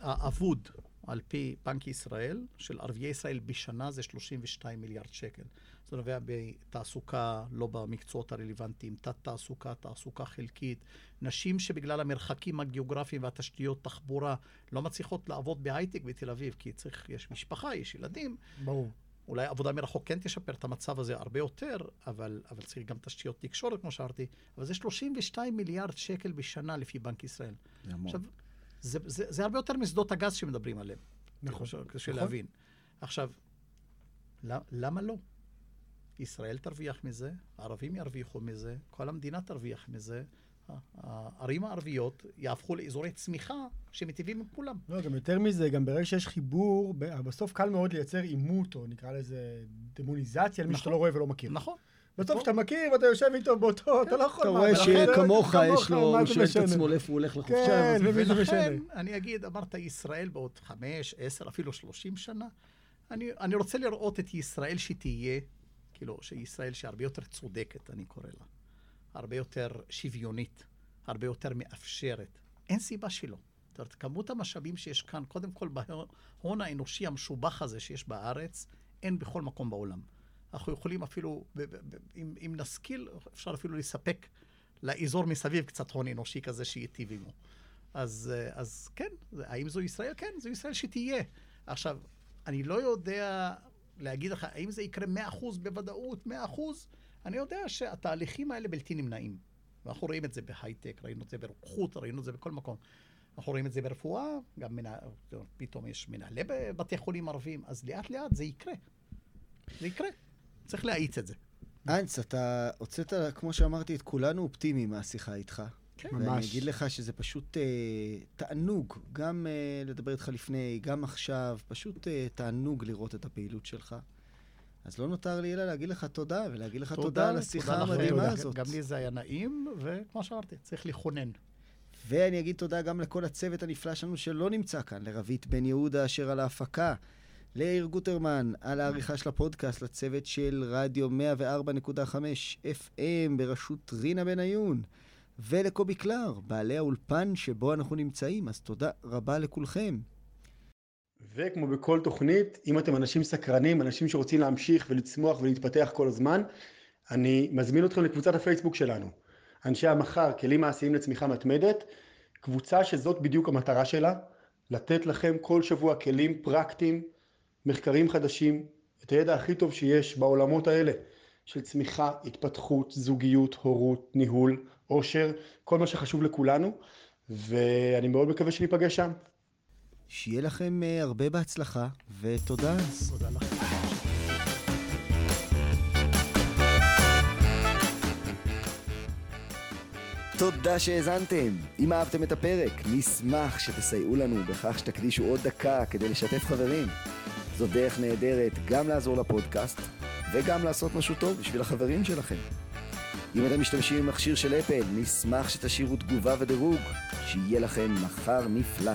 Speaker 3: האבוד, על פי בנק ישראל, של ערביי ישראל בשנה זה 32 מיליארד שקל. זה נובע בתעסוקה לא במקצועות הרלוונטיים, תת-תעסוקה, תעסוקה חלקית. נשים שבגלל המרחקים הגיאוגרפיים והתשתיות תחבורה לא מצליחות לעבוד בהייטק בתל אביב, כי צריך, יש משפחה, יש ילדים.
Speaker 2: ברור.
Speaker 3: אולי עבודה מרחוק כן תשפר את המצב הזה הרבה יותר, אבל, אבל צריך גם תשתיות תקשורת, כמו שאמרתי. אבל זה 32 מיליארד שקל בשנה לפי בנק ישראל.
Speaker 1: זה המון.
Speaker 3: עכשיו, זה, זה, זה הרבה יותר משדות הגז שמדברים עליהם.
Speaker 2: נכון.
Speaker 3: קשה
Speaker 2: נכון.
Speaker 3: להבין. עכשיו, למ- למה לא? ישראל תרוויח מזה, הערבים ירוויחו מזה, כל המדינה תרוויח מזה. הערים הערביות יהפכו לאזורי צמיחה שמטיבים עם כולם.
Speaker 2: לא, גם יותר מזה, גם ברגע שיש חיבור, בסוף קל מאוד לייצר עימות, או נקרא לזה דמוניזציה למי שאתה
Speaker 3: נכון.
Speaker 2: לא רואה ולא מכיר.
Speaker 3: נכון.
Speaker 2: בסוף כשאתה מכיר ואתה יושב איתו באותו, אתה לא יכול...
Speaker 1: אתה רואה שכמוך יש לו, הוא שואל את? עצמו לאיפה הוא הולך לחופשה.
Speaker 2: כן, למי זה
Speaker 3: ולכן? אני אגיד, אמרת ישראל בעוד חמש, עשר, אפילו שלושים שנה. אני רוצה לראות את ישראל שתהיה, כאילו, שישראל שהרבה יותר צודקת, אני קורא לה. הרבה יותר שוויונית, הרבה יותר מאפשרת. אין סיבה שלא. זאת אומרת, כמות המשאבים שיש כאן, קודם כל בהון האנושי המשובח הזה שיש בארץ, אין בכל מקום בעולם. אנחנו יכולים אפילו, אם, אם נשכיל, אפשר אפילו לספק לאזור מסביב קצת הון אנושי כזה שייטיב עמו. אז, אז כן, האם זו ישראל? כן, זו ישראל שתהיה. עכשיו, אני לא יודע להגיד לך, האם זה יקרה 100% בוודאות, 100%? אני יודע שהתהליכים האלה בלתי נמנעים. ואנחנו רואים את זה בהייטק, ראינו את זה ברוקחות, ראינו את זה בכל מקום. אנחנו רואים את זה ברפואה, גם מנה, פתאום יש מנהלי בתי חולים ערבים, אז לאט לאט זה יקרה. זה יקרה. צריך להאיץ את זה.
Speaker 1: אנץ, אתה הוצאת, כמו שאמרתי, את כולנו אופטימיים מהשיחה איתך.
Speaker 3: כן.
Speaker 1: ואני
Speaker 2: ממש.
Speaker 1: אגיד לך שזה פשוט אה, תענוג, גם אה, לדבר איתך לפני, גם עכשיו, פשוט אה, תענוג לראות את הפעילות שלך. אז לא נותר לי אלא להגיד לך תודה, ולהגיד לך תודה, על השיחה
Speaker 3: תודה לכם.
Speaker 1: המדהימה
Speaker 3: גם-
Speaker 1: הזאת.
Speaker 3: גם לי זה היה נעים, וכמו שאמרתי, צריך לכונן.
Speaker 1: ואני אגיד תודה גם לכל הצוות הנפלא שלנו שלא נמצא כאן, לרבית בן יהודה אשר על ההפקה, ליאיר גוטרמן על העריכה של הפודקאסט, לצוות של רדיו 104.5 FM בראשות רינה בניון, ולקובי קלר, בעלי האולפן שבו אנחנו נמצאים. אז תודה רבה לכולכם.
Speaker 2: וכמו בכל תוכנית, אם אתם אנשים סקרנים, אנשים שרוצים להמשיך ולצמוח ולהתפתח כל הזמן, אני מזמין אתכם לקבוצת הפייסבוק שלנו. אנשי המחר, כלים מעשיים לצמיחה מתמדת, קבוצה שזאת בדיוק המטרה שלה, לתת לכם כל שבוע כלים פרקטיים, מחקרים חדשים, את הידע הכי טוב שיש בעולמות האלה של צמיחה, התפתחות, זוגיות, הורות, ניהול, עושר, כל מה שחשוב לכולנו, ואני מאוד מקווה שניפגש שם.
Speaker 1: שיהיה לכם אה, הרבה בהצלחה, ותודה.
Speaker 3: תודה לכם.
Speaker 1: תודה שהאזנתם. אם אהבתם את הפרק, נשמח שתסייעו לנו בכך שתקדישו עוד דקה כדי לשתף חברים. זו דרך נהדרת גם לעזור לפודקאסט וגם לעשות משהו טוב בשביל החברים שלכם. אם אתם משתמשים במכשיר של אפל, נשמח שתשאירו תגובה ודירוג. שיהיה לכם מחר נפלא.